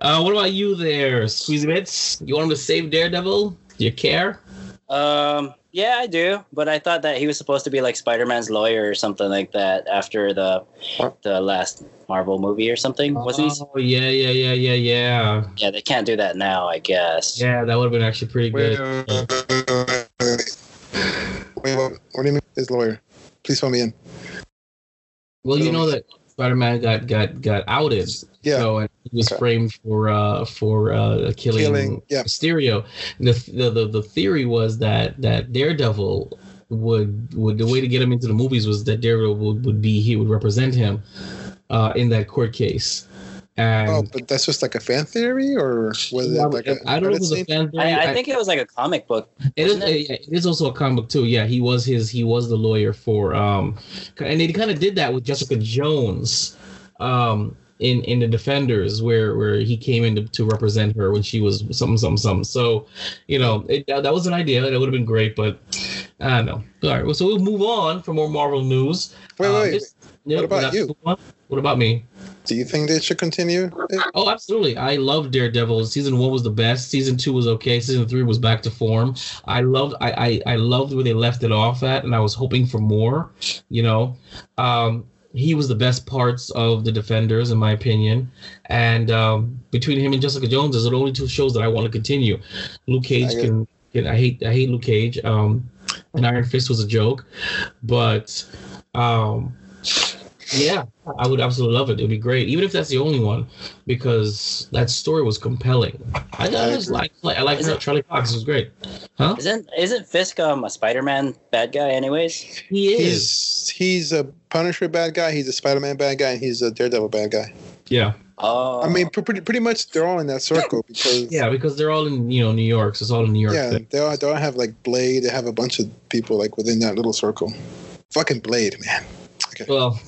Uh, what about you there, Squeezy Bits? You want him to save Daredevil? Do you care? Um, yeah, I do, but I thought that he was supposed to be like Spider-Man's lawyer or something like that after the the last Marvel movie or something. Wasn't he? Oh, yeah, yeah, yeah, yeah, yeah. Yeah, they can't do that now, I guess. Yeah, that would have been actually pretty Wait, good. wait, wait, wait, wait. Wait, what, what do you mean? His lawyer. Please fill me in. Well, you know that. Spider-Man got got got outed. Yeah. So and he was Okay. framed for uh for uh killing, Killing, yeah. Mysterio. And the, the the the theory was that that Daredevil would would the way to get him into the movies was that Daredevil would, would be he would represent him uh in that court case. And Oh, but that's just like a fan theory, or was it like a I don't know it was a fan theory. I, I think it was like a comic book. It is. It? It is also a comic book too. Yeah, he was his. He was the lawyer for. Um, and they kind of did that with Jessica Jones, um, in in the Defenders, where where he came in to, to represent her when she was something something something. So, you know, it, that, that was an idea. That would have been great, but I don't know. All right. Well, so we'll move on for more Marvel news. Wait, Uh, wait. Yeah, What about you? What about me? Do you think they should continue? it? Oh, absolutely. I love Daredevil. Season one was the best. Season two was okay. Season three was back to form. I loved I I, I loved where they left it off at, and I was hoping for more. You know, um, he was the best parts of the Defenders, in my opinion. And um, between him and Jessica Jones, is the only two shows that I want to continue. Luke Cage I can, can I hate I hate Luke Cage. Um, and Iron Fist was a joke, but um, yeah, I would absolutely love it. It'd be great, even if that's the only one, because that story was compelling. I, I just like, like I like Is Charlie Cox. It was great. Huh? Isn't isn't Fisk um, a Spider-Man bad guy? Anyways, He is. He's he's a Punisher bad guy. He's a Spider-Man bad guy, and he's a Daredevil bad guy. Yeah, oh, I mean, pretty pretty much they're all in that circle because yeah, because they're all in you know New York, so it's all in New York. yeah, thing. they all they all have like Blade. They have a bunch of people like within that little circle. Fucking Blade, man. Well,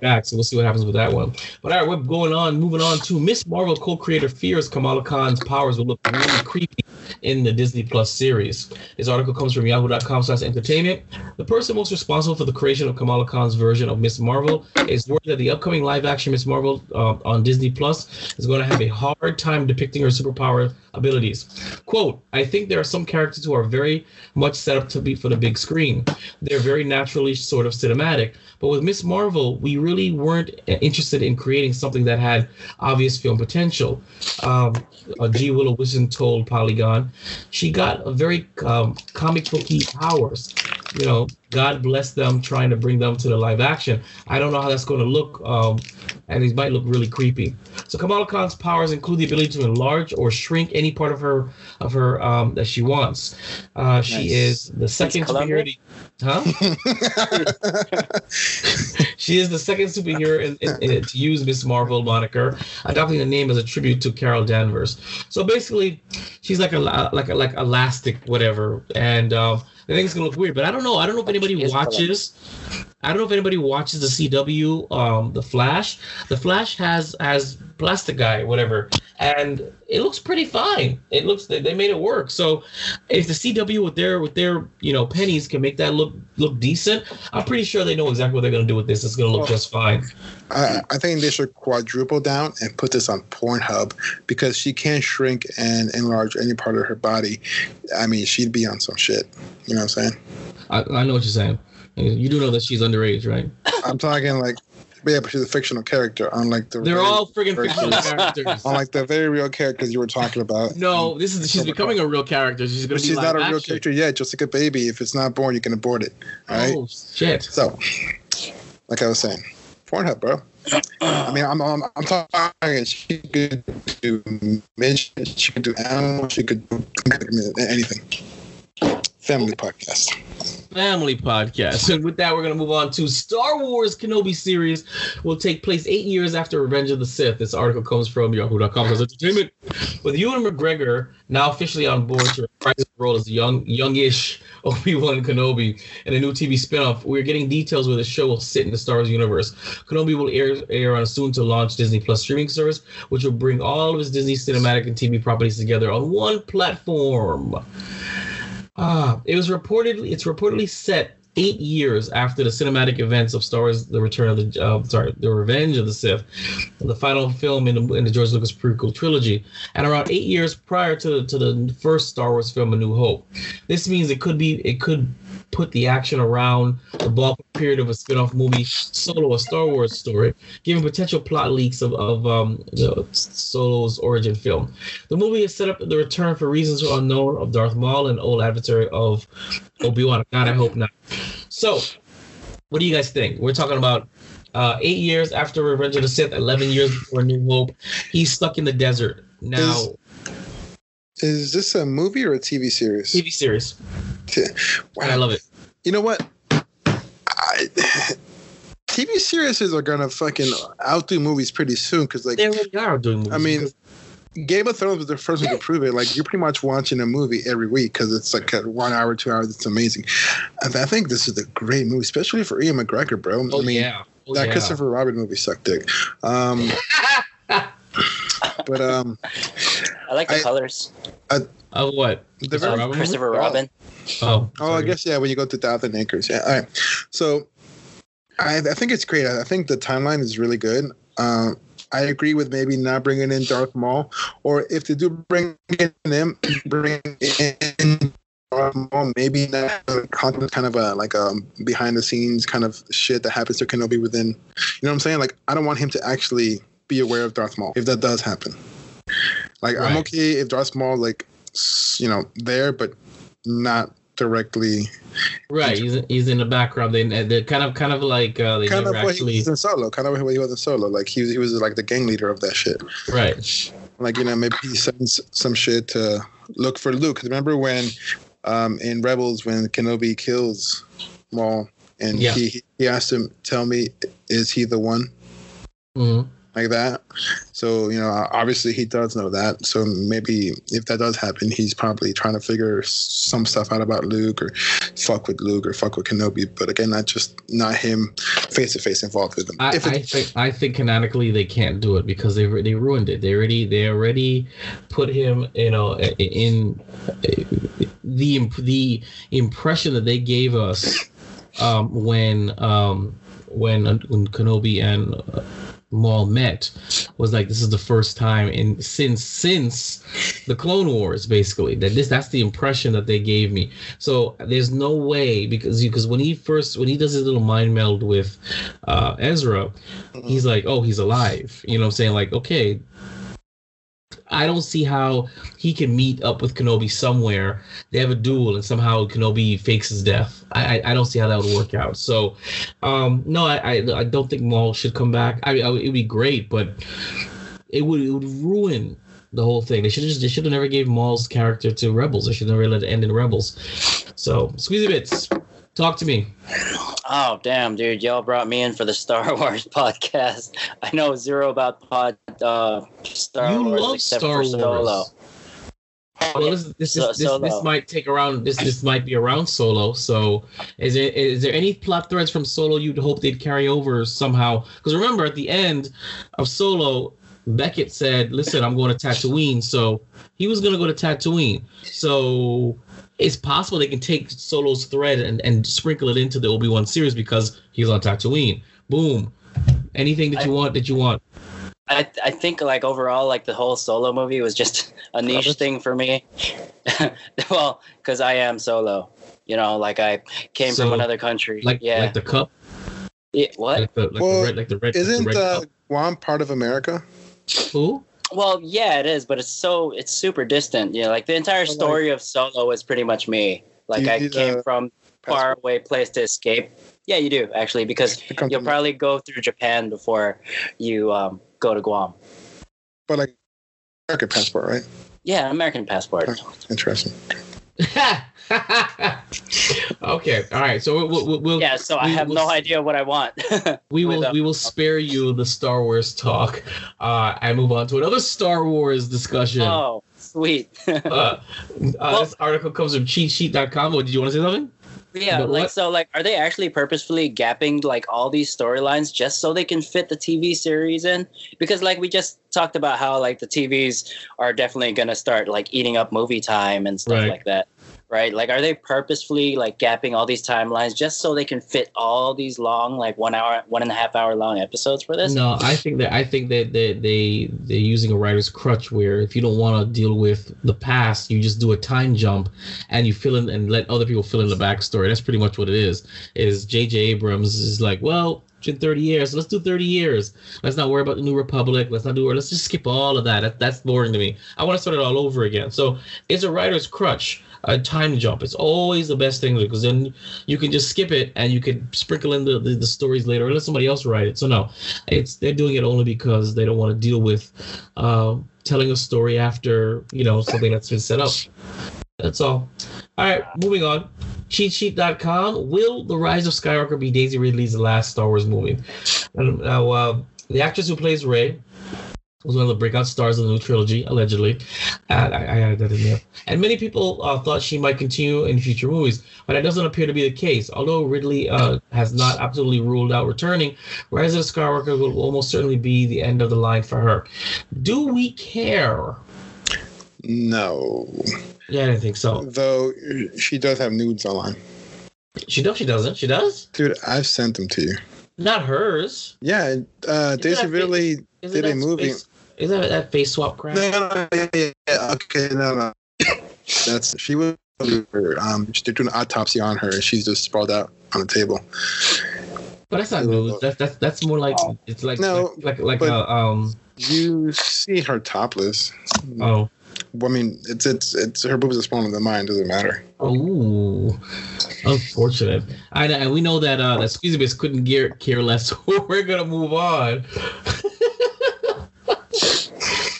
Back, so we'll see what happens with that one. But all right, we're going on, moving on to Miss Marvel co-creator fears Kamala Khan's powers will look really creepy in the Disney Plus series. This article comes from yahoo.com slash entertainment. The person most responsible for the creation of Kamala Khan's version of Miss Marvel is worried that the upcoming live-action Miss Marvel uh, on Disney Plus is going to have a hard time depicting her superpower abilities. Quote, I think there are some characters who are very much set up to be for the big screen. They're very naturally sort of cinematic. But with Miss Marvel, we really weren't interested in creating something that had obvious film potential. Um, uh, G. Willow Wilson told Polygon, she got a very um, comic booky powers. You know, God bless them trying to bring them to the live action. I don't know how that's going to look, um, and it might look really creepy. So Kamala Khan's powers include the ability to enlarge or shrink any part of her of her um, that she wants. Uh, she Nice. is the second Columbia? Huh? [laughs] [laughs] she is the second superhero in, in, in- to use Miss Marvel moniker, adopting the name as a tribute to Carol Danvers. So basically, she's like a like a like elastic whatever, and um, I think it's gonna look weird. But I don't know. I don't know if anybody watches. I don't know if anybody watches the CW, um, the Flash. The Flash has has Plastic Guy, whatever, and it looks pretty fine. It looks they, they made it work. So if the CW with their with their you know pennies can make that look look decent, I'm pretty sure they know exactly what they're gonna do with this. It's gonna look Well, just fine. I, I think they should quadruple down and put this on Pornhub because she can't shrink and enlarge any part of her body. I mean, she'd be on some shit. You know what I'm saying? I, I know what you're saying. You do know that she's underage, right? I'm talking like, yeah, but she's a fictional character, unlike the They're all friggin' fictional [laughs] characters. unlike the very real characters you were talking about. No, this is she's becoming a real character. She's gonna But be she's not a real character yet. Just like a baby, if it's not born, you can abort it. All right. Oh shit! So, like I was saying, Pornhub, bro. I mean, I'm I'm, I'm talking. She could do midget, she could do animals, she could do anything. Family podcast. Family podcast. And with that, we're gonna move on to Star Wars Kenobi series. Will take place eight years after Revenge of the Sith. This article comes from Yahoo.com entertainment. With Ewan McGregor now officially on board to reprise his role as young, youngish Obi-Wan Kenobi in a new TV spinoff, we're getting details where the show will sit in the Star Wars universe. Kenobi will air, air on a soon-to-launch Disney Plus streaming service, which will bring all of his Disney cinematic and TV properties together on one platform. Ah, it was reportedly it's reportedly set eight years after the cinematic events of Star Wars: The Return of the uh, sorry, The Revenge of the Sith, the final film in the, in the George Lucas prequel trilogy, and around eight years prior to to the first Star Wars film, A New Hope. This means it could be it could put the action around the bulk period of a spin-off movie solo a star wars story giving potential plot leaks of, of um, the solo's origin film. The movie is set up the return for reasons unknown of darth maul an old adversary of obi-wan. God i hope not. So what do you guys think? We're talking about Uh, eight years after Revenge of the Sith, eleven years before New Hope, he's stuck in the desert. Now. Is this a movie or a TV series? TV series. Wow. I love it. You know what? I, [sighs] TV series are gonna fucking outdo movies pretty soon because like They already are doing movies. I mean, Game of Thrones was the first one to prove it. Like you're pretty much watching a movie every week because it's like a one hour, two hours. It's amazing. I, I think this is a great movie, especially for Ian McGregor, bro. oh I mean, yeah. Oh, that yeah. Christopher Robin movie sucked dick. Um, [laughs] but um, I like the I- colors. Oh what? the Christopher very, Robin? Christopher Oh. Robin. Oh. Oh, I guess yeah. When you go to Thousand Acres, yeah. All right. So, I I think it's great. I think the timeline is really good. Um, I agree with maybe not bringing in Darth Maul, or if they do bring in him, [clears throat] bring in Darth Maul, maybe not kind of a like a behind the scenes kind of shit that happens to Kenobi within. You know what I'm saying? Like I don't want him to actually be aware of Darth Maul if that does happen. Like I'm okay if Darth Maul like you know there, but not directly Right. He's he's in the background. They they're kind of kind of like uh, they kind of what actually he was in solo kind of what he was in solo like he was, he was like the gang leader of that shit right. like you know maybe he sends some shit to look for luke remember when um in rebels when kenobi kills maul and Yeah. he he asked him tell me is he the one Mhm. Like that so you know obviously he does know that so maybe if that does happen he's probably trying to figure some stuff out about luke or fuck with luke or fuck with kenobi but again not just not him face to face involved with them. I, I think I think canonically they can't do it because they they ruined it. They already they already put him you know in the the impression that they gave us um, when um, when when Kenobi and uh, Maul met was like this is the first time in since since the Clone Wars basically that this that's the impression that they gave me. So there's no way because because when he first when he does his little mind meld with uh, Ezra, he's like oh he's alive. You know what I'm saying like okay. I don't see how he can meet up with Kenobi somewhere. They have a duel, and somehow Kenobi fakes his death. I I, I don't see how that would work out. So, um, no, I, I I don't think Maul should come back. I, I it would be great, but it would it would ruin the whole thing. They should just they should have never gave Maul's character to Rebels. They should never let it end in Rebels. So, Squeezy Bits, talk to me. Oh damn, dude! Y'all brought me in for the Star [laughs] Wars podcast. I know zero about pod uh, Star you Wars love except Star for Wars. Well, this this So- is, this, Solo. this might take around this this might be around Solo. So, is there is there any plot threads from Solo you'd hope they'd carry over somehow? Because remember, at the end of Solo, Beckett said, "Listen, I'm going to Tatooine." So he was going to go to Tatooine. So it's possible they can take Solo's thread and, and sprinkle it into the Obi Wan series because he's on Tatooine. Boom. Anything that you want that you want. I I think like overall like the whole Solo movie was just a niche thing for me. [laughs] well, because I am Solo. You know, like I came So, from another country. Like yeah. like the cup, Yeah, what? like the like Well, the red like the red. Isn't like the red uh, cup. Guam part of America? Who? Well, yeah, it is, but it's so it's super distant. You know, like the entire Well, like- story of Solo is pretty much me. Like I came from far away place to escape. Yeah, you do actually, because you'll probably go through Japan before you um, go to Guam. But like American passport, right? Yeah, American passport. Interesting. [laughs] [laughs] okay, all right. So we'll, we'll, we'll Yeah, so I have will no idea what I want. [laughs] we will we will spare you the Star Wars talk uh, and move on to another Star Wars discussion. oh, sweet. [laughs] Uh, uh, this article comes from cheatsheet.com. What did you want to say something? yeah, But like what- so like are they actually purposefully gapping like all these storylines just so they can fit the TV series in? Because like we just talked about how like the TVs are definitely going to start like eating up movie time and stuff Right. like that. Right? Like are they purposefully like gapping all these timelines just so they can fit all these long like 1 hour one and a half hour long episodes for this? No, I think that I think that they they they're using a writer's crutch where if you don't want to deal with the past, you just do a time jump and you fill in and let other people fill in the backstory. That's pretty much what it is. Is J.J. Abrams is like, well, in 30 years. Let's do 30 years. Let's not worry about the New Republic. Let's not do it. Let's just skip all of that. that that's boring to me. I want to start it all over again. So it's a writer's crutch. A time jump. It's always the best thing because then you can just skip it and you can sprinkle in the, the, the stories later or let somebody else write it. So no, it's they're doing it only because they don't want to deal with uh, telling a story after you know something that's been set up. That's all. All right, moving on. CheatSheet.com. Will The Rise of Skywalker be Daisy Ridley's last Star Wars movie? Now, uh, the actress who plays Rey was one of the breakout stars of the new trilogy, allegedly. Uh, I, I added that in there. And many people uh, thought she might continue in future movies, but that doesn't appear to be the case. Although Ridley uh, has not absolutely ruled out returning, Rise of Skywalker will almost certainly be the end of the line for her. Do we care? No. Yeah, I didn't think so. Though she does have nudes online. She does. She doesn't. She does. Dude, I've sent them to you. Not hers. Yeah, uh, Daisy Ridley did a movie. Face, is that that face swap crap? No, no, yeah, yeah, yeah, okay, no, no. That's she was. Um, they're doing an autopsy on her, and she's just sprawled out on the table. But that's not news. That's that's that's more like it's like No, like like, like but- uh, um You see her topless. oh I mean, it's it's it's her boobs are smaller than mine. Doesn't matter. oh unfortunate. I and we know that uh that Squeezy Bits couldn't care care less. [laughs] We're gonna move on. [laughs]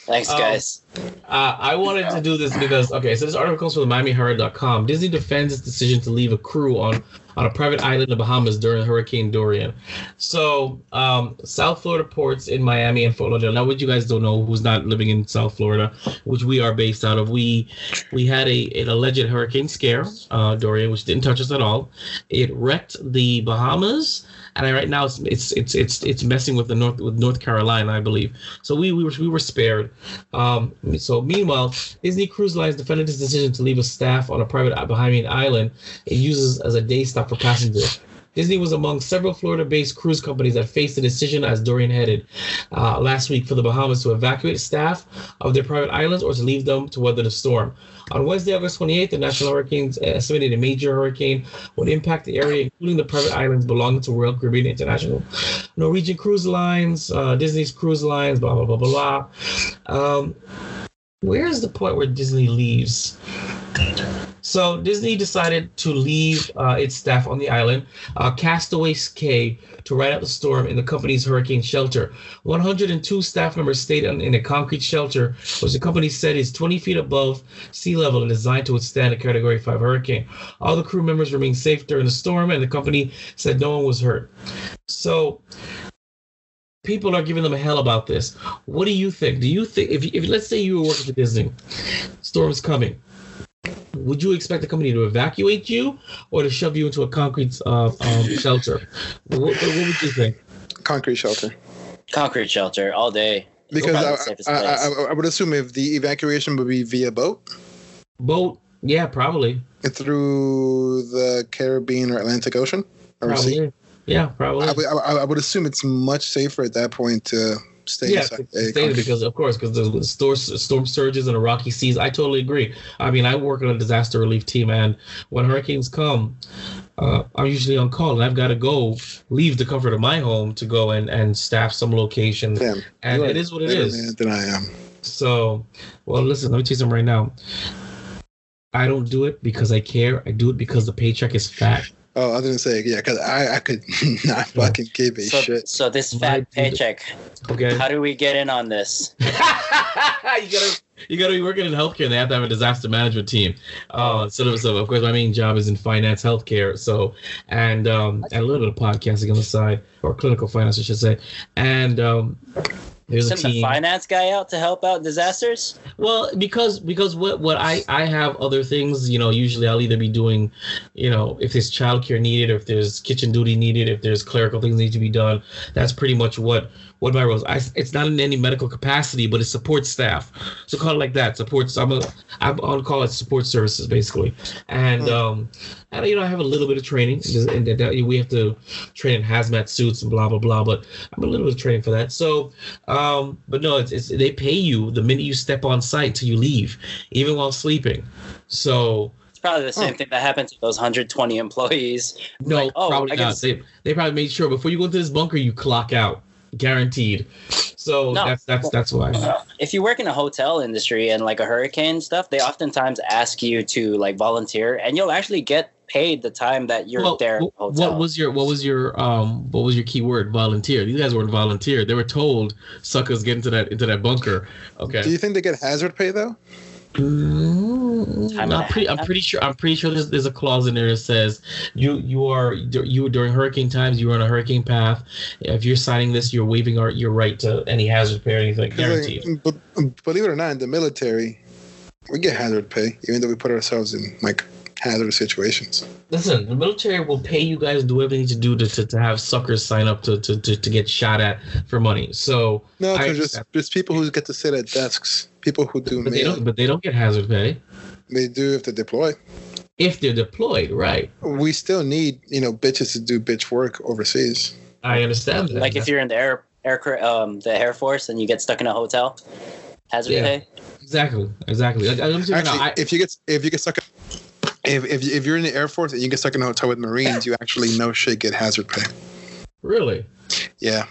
Thanks, Um, guys. Uh, I wanted to do this because okay, so this article comes from the MiamiHerald.com. Disney defends its decision to leave a crew on on a private island in the Bahamas during Hurricane Dorian. So, um, South Florida ports in Miami and Fort Lauderdale. Now, what you guys don't know, who's not living in South Florida, which we are based out of, we we had a an alleged hurricane scare, uh, Dorian, which didn't touch us at all. It wrecked the Bahamas, and right now it's it's it's it's it's messing with the North with North Carolina, I believe. So we we were we were spared. Um, so meanwhile, Disney Cruise Lines defended its decision to leave a staff on a private Bahamian island it uses as a day stop for passengers. Disney was among several Florida-based cruise companies that faced the decision as Dorian headed uh, last week for the Bahamas to evacuate staff of their private islands or to leave them to weather the storm. On Wednesday, August 28th, the National Hurricanes estimated a major hurricane would impact the area, including the private islands belonging to Royal Caribbean International, Norwegian Cruise Lines, uh, Disney's Cruise Lines, blah blah blah blah. Um, where is the point where Disney leaves? So Disney decided to leave uh, its staff on the island, uh, Castaways Cay, to ride out the storm in the company's hurricane shelter. 102 staff members stayed in, in a concrete shelter, which the company said is 20 feet above sea level and designed to withstand a Category 5 hurricane. All the crew members remained safe during the storm, and the company said no one was hurt. So people are giving them a hell about this. What do you think? Do you think if, if let's say you were working for Disney, storm's coming, would you expect the company to evacuate you or to shove you into a concrete uh, um, shelter? What, what would you think? Concrete shelter. Concrete shelter all day. Because I, I. I, I would assume if the evacuation would be via boat Boat? Yeah, probably. through the Caribbean or Atlantic Ocean or sea, Yeah, probably. I would, I, I would assume it's much safer at that point to stay yeah, inside stay because of course, because the storm, storm surges and the rocky seas. I totally agree. I mean, I work on a disaster relief team, and when hurricanes come, uh, I'm usually on call, and I've got to go leave the comfort of my home to go and and staff some location. Damn, and it is what it is. Than I am. So, well, listen, let me tell you something right now. I don't do it because I care. I do it because the paycheck is fat. Oh, I was gonna say yeah, because I I could [laughs] not fucking give a So, shit. so this fat paycheck. Okay. How do we get in on this? [laughs] you gotta you gotta be working in healthcare and they have to have a disaster management team. Uh so, so of course my main job is in finance healthcare. So and um and a little bit of podcasting on the side or clinical finance I should say. And um there's a Send the finance guy out to help out disasters. Well, because because what what I I have other things, you know, usually I'll either be doing, you know, if there's childcare needed, or if there's kitchen duty needed, if there's clerical things need to be done. That's pretty much what what my role is. I, it's not in any medical capacity, but it supports staff. So call it like that. Supports. I'm a I'm on call it support services basically, and um and you know I have a little bit of training, and we have to train in hazmat suits and blah blah blah. But I'm a little bit of training for that. So. Um, but no, it's, it's they pay you the minute you step on site till you leave, even while sleeping. So It's probably the same Oh. thing that happened to those 120 employees. No, Like, oh, probably I not. guess- They, they probably made sure before you go into this bunker, you clock out, guaranteed. So No. that's that's that's why. If you work in a hotel industry and like a hurricane stuff, they oftentimes ask you to like volunteer, and you'll actually get paid the time that you're Well, there. at the wh- hotel. what was your what was your um what was your key word? Volunteer. These guys weren't volunteer. They were told suckers get into that into that bunker. Okay. Do you think they get hazard pay though? Mm, Time and I'm pretty. I'm pretty sure. I'm pretty sure there's, there's a clause in there that says you you are you during hurricane times you are on a hurricane path. If you're signing this, you're waiving our, your right to any hazard pay or anything. 'Cause, like, Guaranteed. Um, but um, believe it or not, in the military, we get hazard pay, even though we put ourselves in like hazardous situations. Listen, the military will pay you guys to do everything you need to do to, to, to have suckers sign up to, to, to, to get shot at for money. So, No, I just just people who get to sit at desks, people who do but they don't. But they don't get hazard pay they do if they deploy. if they're deployed, right? We still need you know bitches to do bitch work overseas. I understand that. like if you're in the air air um the air force and you get stuck in a hotel, hazard Yeah. pay. exactly, exactly. Like, I'm saying, Actually, I, if you get if you get stuck. If, if, if you're in the Air Force and you get stuck in a hotel with Marines, you actually no shit get hazard pay. really, Yeah.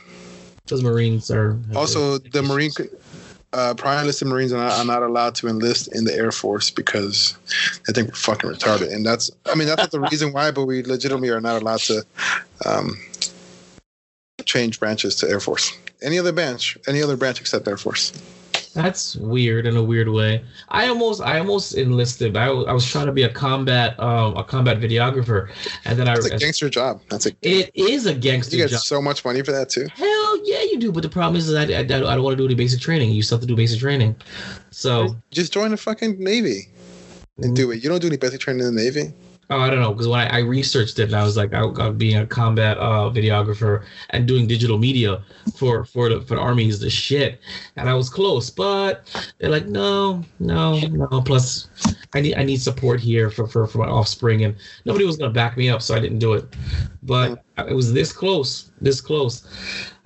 those Marines are Also, the Marine, uh, prior enlisted Marines are not, are not allowed to enlist in the Air Force because they think we're fucking retarded. And that's, I mean, that's not the reason why, but we legitimately are not allowed to um, change branches to Air Force. Any other branch, any other branch except Air Force. That's weird in a weird way. I almost, I almost enlisted. I, was- I was trying to be a combat, um, a combat videographer, and then I. That's a gangster job. That's a. It is a gangster job. You get job. so much money for that too. Hell yeah, you do. But the problem is, is I, I, I don't want to do any basic training. You still have to do basic training. So Just join the fucking Navy and do it. You don't do any basic training in the Navy. Oh, I don't know, because when I, I researched it, and I was like, I, I being a combat uh, videographer and doing digital media for for the for the army is the shit, and I was close, but they're like, no, no, no. Plus, I need I need support here for for, for my offspring, and nobody was gonna back me up, so I didn't do it. But it was this close, this close.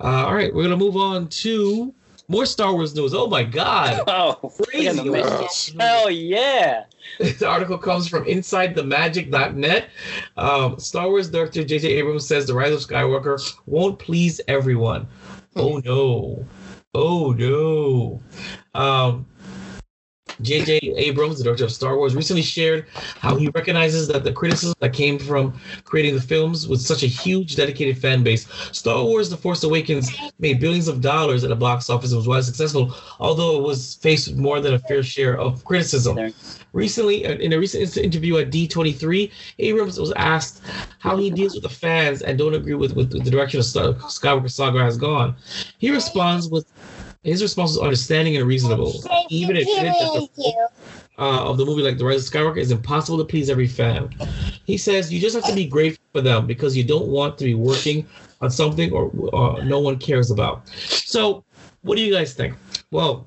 Uh, all right, we're gonna move on to more Star Wars news. Oh my god, [laughs] Oh, crazy! look at the. Hell yeah! This article comes from InsideTheMagic.net. Um, Star Wars director J.J. Abrams says The Rise of Skywalker won't please everyone. Oh no. Oh no. Um, J.J. Abrams, the director of Star Wars, recently shared how he recognizes that the criticism that came from creating the films with such a huge, dedicated fan base. Star Wars The Force Awakens made billions of dollars at the box office and was widely successful, although it was faced with more than a fair share of criticism. Recently, uh, in a recent interview at D23, Abrams was asked how he deals with the fans and don't agree with, with the direction of Star- Skywalker Saga has gone. He responds with his response is understanding and reasonable. Even that the uh, of the movie like The Rise of Skywalker is impossible to please every fan. He says you just have to be grateful for them because you don't want to be working on something or uh, no one cares about. So, what do you guys think? Well,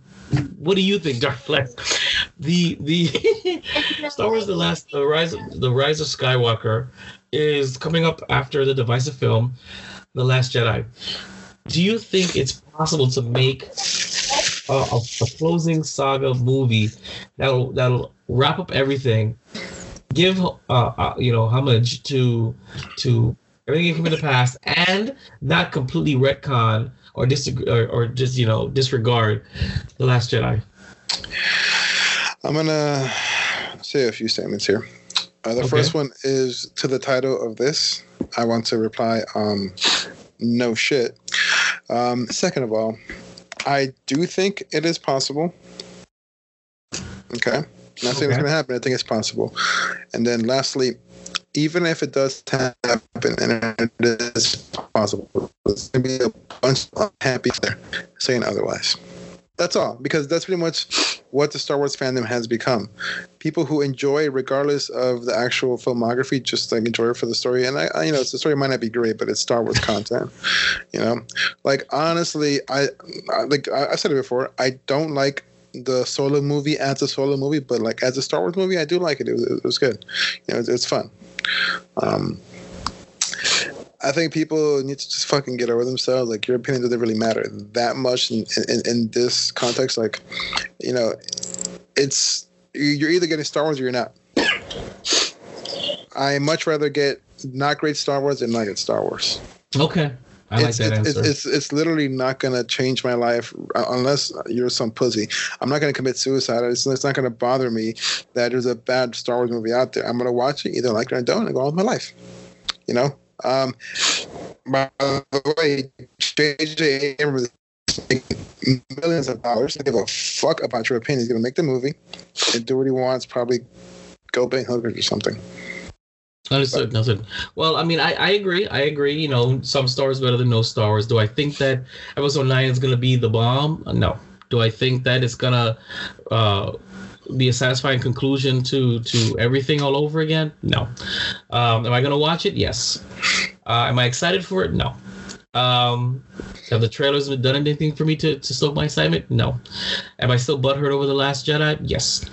what do you think, Dark Flex? The the [laughs] Star Wars: The Last the Rise of, the Rise of Skywalker is coming up after the divisive film, The Last Jedi. Do you think it's possible to make a, a, a closing saga movie that'll that'll wrap up everything, give uh, uh you know homage to to everything that came in the past, and not completely retcon or disagree or, or just you know disregard the Last Jedi? I'm gonna say a few statements here. Uh, the Okay. first one is to the title of this. I want to reply, um, no shit. Um, second of all, I do think it is possible. Okay. Not saying Okay. it's going to happen. I think it's possible. And then lastly, even if it does happen, and it is possible, there's going to be a bunch of unhappy there saying otherwise. That's all, because that's pretty much what the Star Wars fandom has become. People who enjoy, regardless of the actual filmography, just like enjoy it for the story. And I, I you know, the story might not be great, but it's Star Wars [laughs] content. You know, like honestly, I, I like I, I said it before. I don't like the solo movie as a solo movie, but like as a Star Wars movie, I do like it. It was, it was good. You know, it's, it's fun. Um, I think people need to just fucking get over themselves. Like your opinion doesn't really matter that much in, in, in this context. Like, you know, it's you're either getting Star Wars or you're not. I much rather get not great Star Wars than not get Star Wars. Okay. I like it's, that it's, answer. It's, it's it's literally not gonna change my life uh, unless you're some pussy. I'm not gonna commit suicide. It's, it's not gonna bother me that there's a bad Star Wars movie out there. I'm gonna watch it, either like it or I don't, and go on with my life. You know. Um, by the way, J.J. Abrams is making millions of dollars. They give a fuck about your opinion. He's gonna make the movie and do what he wants. Probably go bang hookers or something. Understood. Understood. Well, I mean, I, I agree. I agree. You know, some Star Wars better than no Star Wars. Do I think that Episode Nine is gonna be the bomb? No. Do I think that it's gonna uh, be a satisfying conclusion to to everything all over again? No. Um, am I gonna watch it? Yes. Uh, am I excited for it? No. Um, have the trailers done anything for me to, to stoke my excitement? No. Am I still butthurt over the Last Jedi? Yes.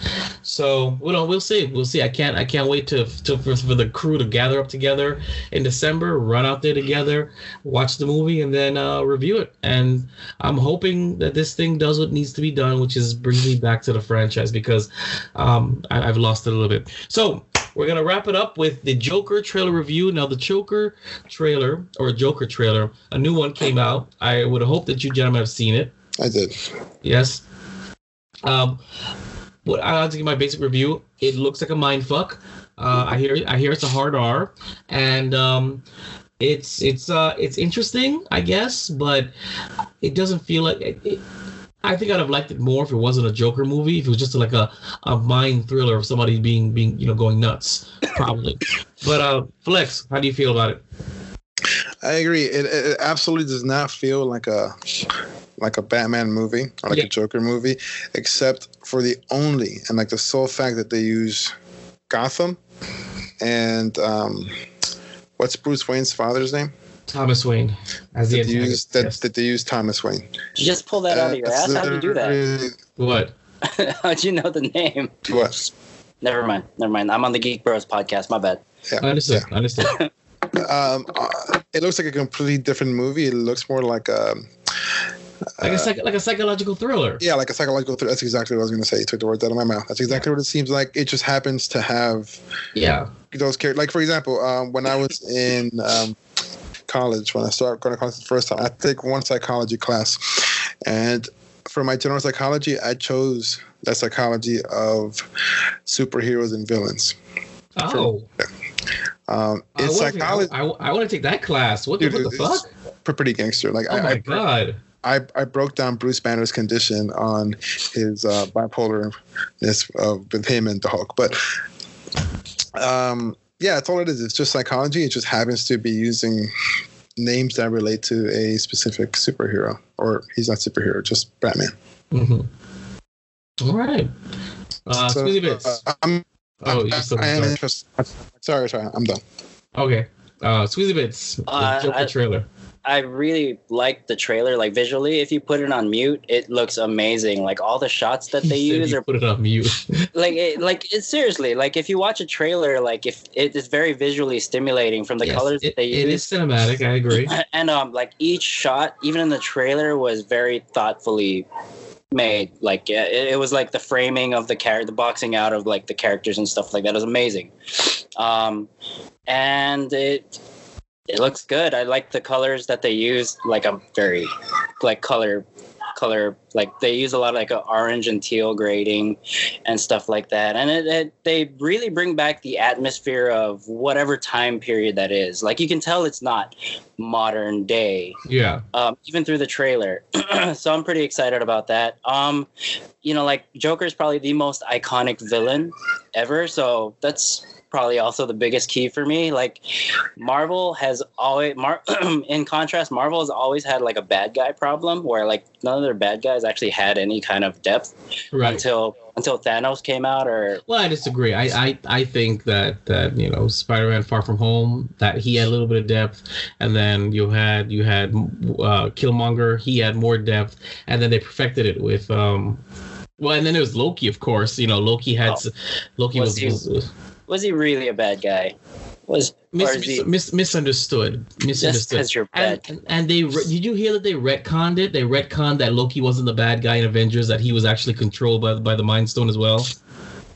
So we know we'll see. We'll see. I can't I can't wait to, to for, for the crew to gather up together in December, run out there together, watch the movie, and then uh, review it. And I'm hoping that this thing does what needs to be done, which is bring me back to the franchise because um, I, I've lost it a little bit. So we're gonna wrap it up with the Joker trailer review. Now, the Joker trailer or Joker trailer, a new one came out. I would hope that you gentlemen have seen it. I did. Yes. Um, what I like to give my basic review. It looks like a mind fuck. Uh, I hear I hear it's a hard R, and um, it's it's uh it's interesting, I guess, but it doesn't feel like it, it, I think I'd have liked it more if it wasn't a Joker movie. If it was just like a, a mind thriller of somebody being being you know going nuts, probably. [laughs] but uh, Flex, how do you feel about it? I agree. It, it absolutely does not feel like a like a Batman movie or like Yeah. a Joker movie, except for the only and like the sole fact that they use Gotham and um, what's Bruce Wayne's father's name? Thomas Wayne as the That they use antagonist. that, yes. that they use Thomas Wayne. Did you just pull that out of your Uh, ass? How'd you do that? What? [laughs] How'd you know the name? What? Never mind. Never mind. I'm on the Geek Bros podcast. My bad. Yeah, Understood. Understood. [laughs] Um, uh, it looks like a completely different movie. It looks more like a Like a psych- like a psychological thriller. yeah, like a psychological. Thriller. That's exactly what I was going to say. You took the words out of my mouth. That's exactly what it seems like. It just happens to have Yeah. those characters. Like for example, um, when I was in um, college, when I started going to college the first time, I take one psychology class, and for my general psychology, I chose the psychology of superheroes and villains. Oh, Um, I psychology, take- I, I, want to take that class. What the, Dude, what the fuck? pretty gangster. Like Oh I, my I, god. I, I broke down Bruce Banner's condition on his uh, bipolarness uh, with him and the Hulk. But um, yeah, that's all it is. It's just psychology. It just happens to be using names that relate to a specific superhero, or he's not superhero, just Batman. hmm All right. Uh, So, Squeezy bits. uh, I'm, oh, you still I am sorry. interested. Sorry, sorry, I'm done. Okay. Uh, Squeezy bits. The Uh, Joker I- trailer. I really like the trailer. Like visually, if you put it on mute, it looks amazing. Like all the shots that they He use are put it on mute. [laughs] like it, like it's seriously like if you watch a trailer, like if it is very visually stimulating from the Yes, colors it, that they use. it is cinematic. I agree. [laughs] and um like each shot even in the trailer was very thoughtfully made like it, it was like the framing of the character the boxing out of like the characters and stuff like that was amazing um and it it looks good i like the colors that they use like a very like color color like they use a lot of like a orange and teal grading and stuff like that and it, it they really bring back the atmosphere of whatever time period that is like you can tell it's not modern day Yeah. um, even through the trailer. [clears throat] so I'm pretty excited about that. Um, you know, like Joker is probably the most iconic villain ever. So that's probably also the biggest key for me. Like Marvel has always, Mar- [clears throat] in contrast, Marvel has always had like a bad guy problem where like none of their bad guys actually had any kind of depth Right. until until Thanos came out or Well, I disagree. I, I, I think that that you know Spider-Man: Far From Home that he had a little bit of depth, and then you had you had uh, Killmonger. He had more depth, and then they perfected it with um. Well, and then it was Loki, of course. You know, Loki had Oh. Loki Was was, was was he really a bad guy? Was mis- he- mis- mis- misunderstood. just Misunderstood. because you're bad? And, and they re- did you hear that they retconned it? They retconned that Loki wasn't the bad guy in Avengers; that he was actually controlled by by the Mind Stone as well.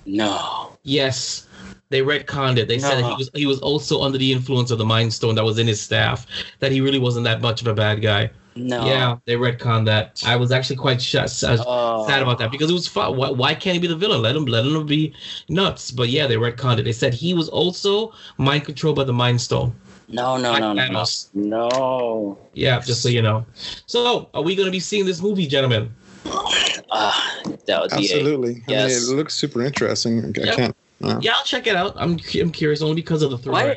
No. Yes. They retconned it. They said that he was he was also under the influence of the Mind Stone that was in his staff. That he really wasn't that much of a bad guy. No. Yeah, they retconned that. I was actually quite sh- sad Oh. sad about that because it was fun. Why, why can't he be the villain? Let him let him be nuts. But yeah, they retconned it. They said he was also mind controlled by the Mind Stone. No, no, Like no, no, no. No. Yeah, just so you know. So, are we going to be seeing this movie, gentlemen? Ah, that would be it. Absolutely. I Yes. mean, it looks super interesting. I Yeah. can't. uh, Yeah, I'll check it out. I'm I'm curious only because of the thriller.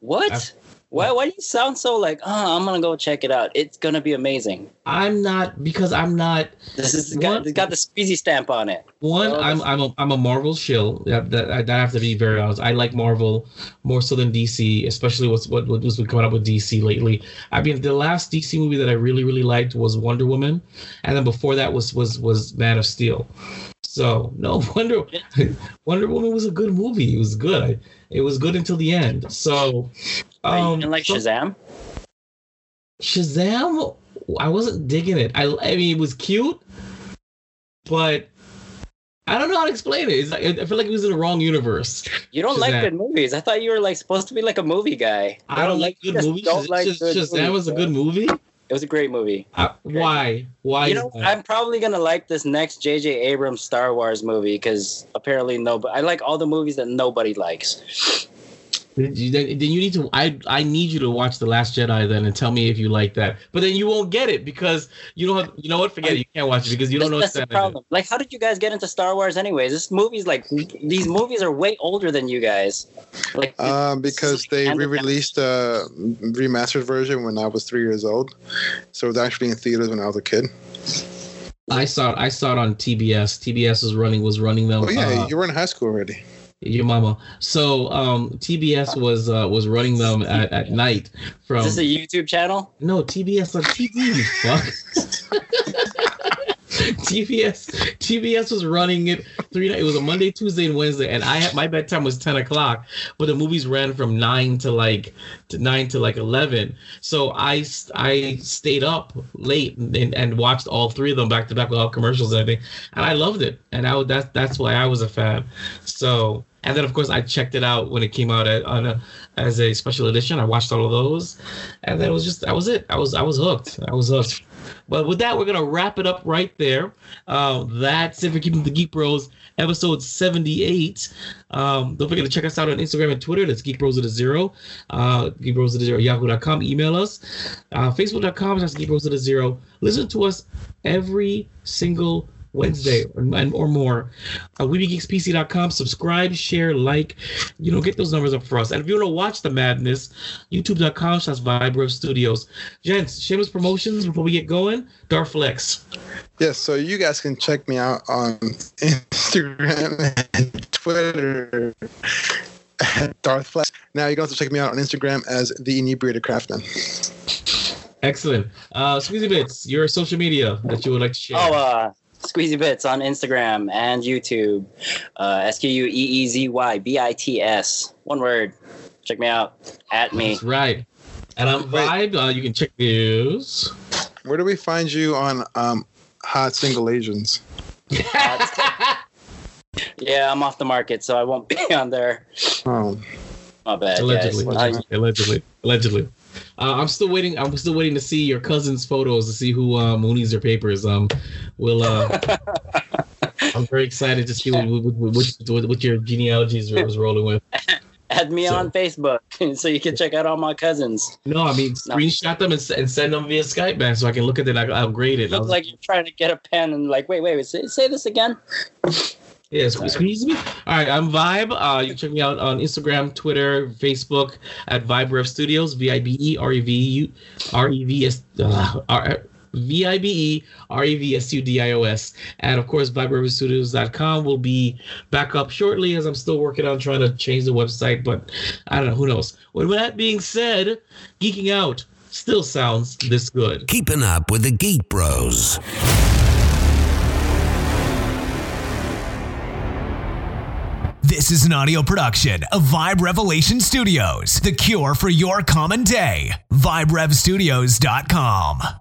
What? I've- Why? Why do you sound so like? Oh, I'm gonna go check it out. It's gonna be amazing. I'm not because I'm not This is What? got, it's got the squeezy stamp on it. one. Oh, I'm I'm a, I'm a Marvel shill. That, that I, have to be very honest. I like Marvel more so than DC, especially what's what what was coming up with DC lately. I mean, the last DC movie that I really really liked was Wonder Woman, and then before that was was was Man of Steel. So [laughs] no Wonder Wonder Woman was a good movie. It was good. I, it was good until the end. So um, and like so- Shazam. Shazam, I wasn't digging it. I, I mean, it was cute, but I don't know how to explain it. Like, I feel like it was in the wrong universe. You don't like good movies. I thought you were like supposed to be like a movie guy. I don't like good movies. Don't like good Shazam movies, was a good movie. It was a great movie. Uh, why? Why? you know, that? I'm probably gonna like this next J.J. Abrams Star Wars movie because apparently nobody. I like all the movies that nobody likes. Then you, then then you need to. I I need you to watch the Last Jedi then and tell me if you like that. But then you won't get it because you don't. Have, you know what? Forget it. You can't watch it because you don't know that's, what's the problem. Like, how did you guys get into Star Wars anyways? This movie's like these movies are way older than you guys. Like, Um, because they re-released a remastered version when I was three years old, so it was actually in theaters when I was a kid. I saw it. I saw it on TBS. TBS was running was running them. Oh yeah, uh, you were in high school already. Your mama. So um, TBS was uh, was running them at, at night from is this a YouTube channel? no TBS on TV. Fuck. [laughs] [laughs] TBS TBS was running it three night. It was a Monday, Tuesday, and Wednesday, and I had my bedtime was ten o'clock, but the movies ran from nine to like to nine to like eleven. So I I stayed up late and, and watched all three of them back to back with all commercials and everything, and I loved it. And I that's that's why I was a fan. So and then of course I checked it out when it came out at, on a, as a special edition. I watched all of those, and that was just that was it. I was I was hooked. I was hooked. But with that, we're gonna wrap it up right there. Uh, that's it for keeping the Geek Bros episode 78. Um, don't forget to check us out on Instagram and Twitter. That's Geek Bros at a zero. Uh, Geek Bros at a zero. Yahoo.com. Email us. Uh, Facebook.com. That's Geek Bros at a zero. Listen to us every single Wednesday or, and- or more. Uh, WeBeGeeksPC.com. Subscribe, share, like. You know, get those numbers up for us. And if you want to watch the madness, YouTube.com slash VibeRev Studios. Gents, shameless promotions before we get going. Darflex. Yes, so you guys can check me out on [laughs] Instagram and Twitter at Darth Flash. Now you can also check me out on Instagram as the Inebriated Craftsman. Excellent. Uh, Squeezy Bits, your social media that you would like to share. Oh, uh, Squeezy Bits on Instagram and YouTube. Uh, S Q U E E Z Y B I T S. One word. Check me out. At me. That's right. And I'm Wait. Vibe. Uh, you can check news. Where do we find you on um, Hot Single Asians? [laughs] Yeah, I'm off the market, so I won't be [laughs] on there. Oh, My bad, allegedly, guys. allegedly, allegedly, allegedly. Uh, I'm still waiting. I'm still waiting to see your cousin's photos to see who um, who needs their papers. Um, will uh, [laughs] I'm very excited to see what, what, what, what, your genealogy is, is rolling with. [laughs] Add me So- on Facebook [laughs] so you can check out all my cousins. No, I mean No. screenshot them and, and send them via Skype, man, so I can look at it. I, I'll grade it. Looks was- like you're trying to get a pen and like, wait, wait, wait say, say this again. Yeah, squeeze, squeeze me. All right, I'm Vibe. Uh, you can check me out on Instagram, Twitter, Facebook at Vibe Rev Studios. V I B E R E V U R E V S uh, R- V I B E R E V S U D I O S. And of course, VibeRevStudios.com will be back up shortly as I'm still working on trying to change the website, but I don't know. Who knows? With that being said, geeking out still sounds this good. Keeping up with the Geek Bros. This is an audio production of Vibe Revelation Studios, the cure for your common day. VibeRevStudios.com.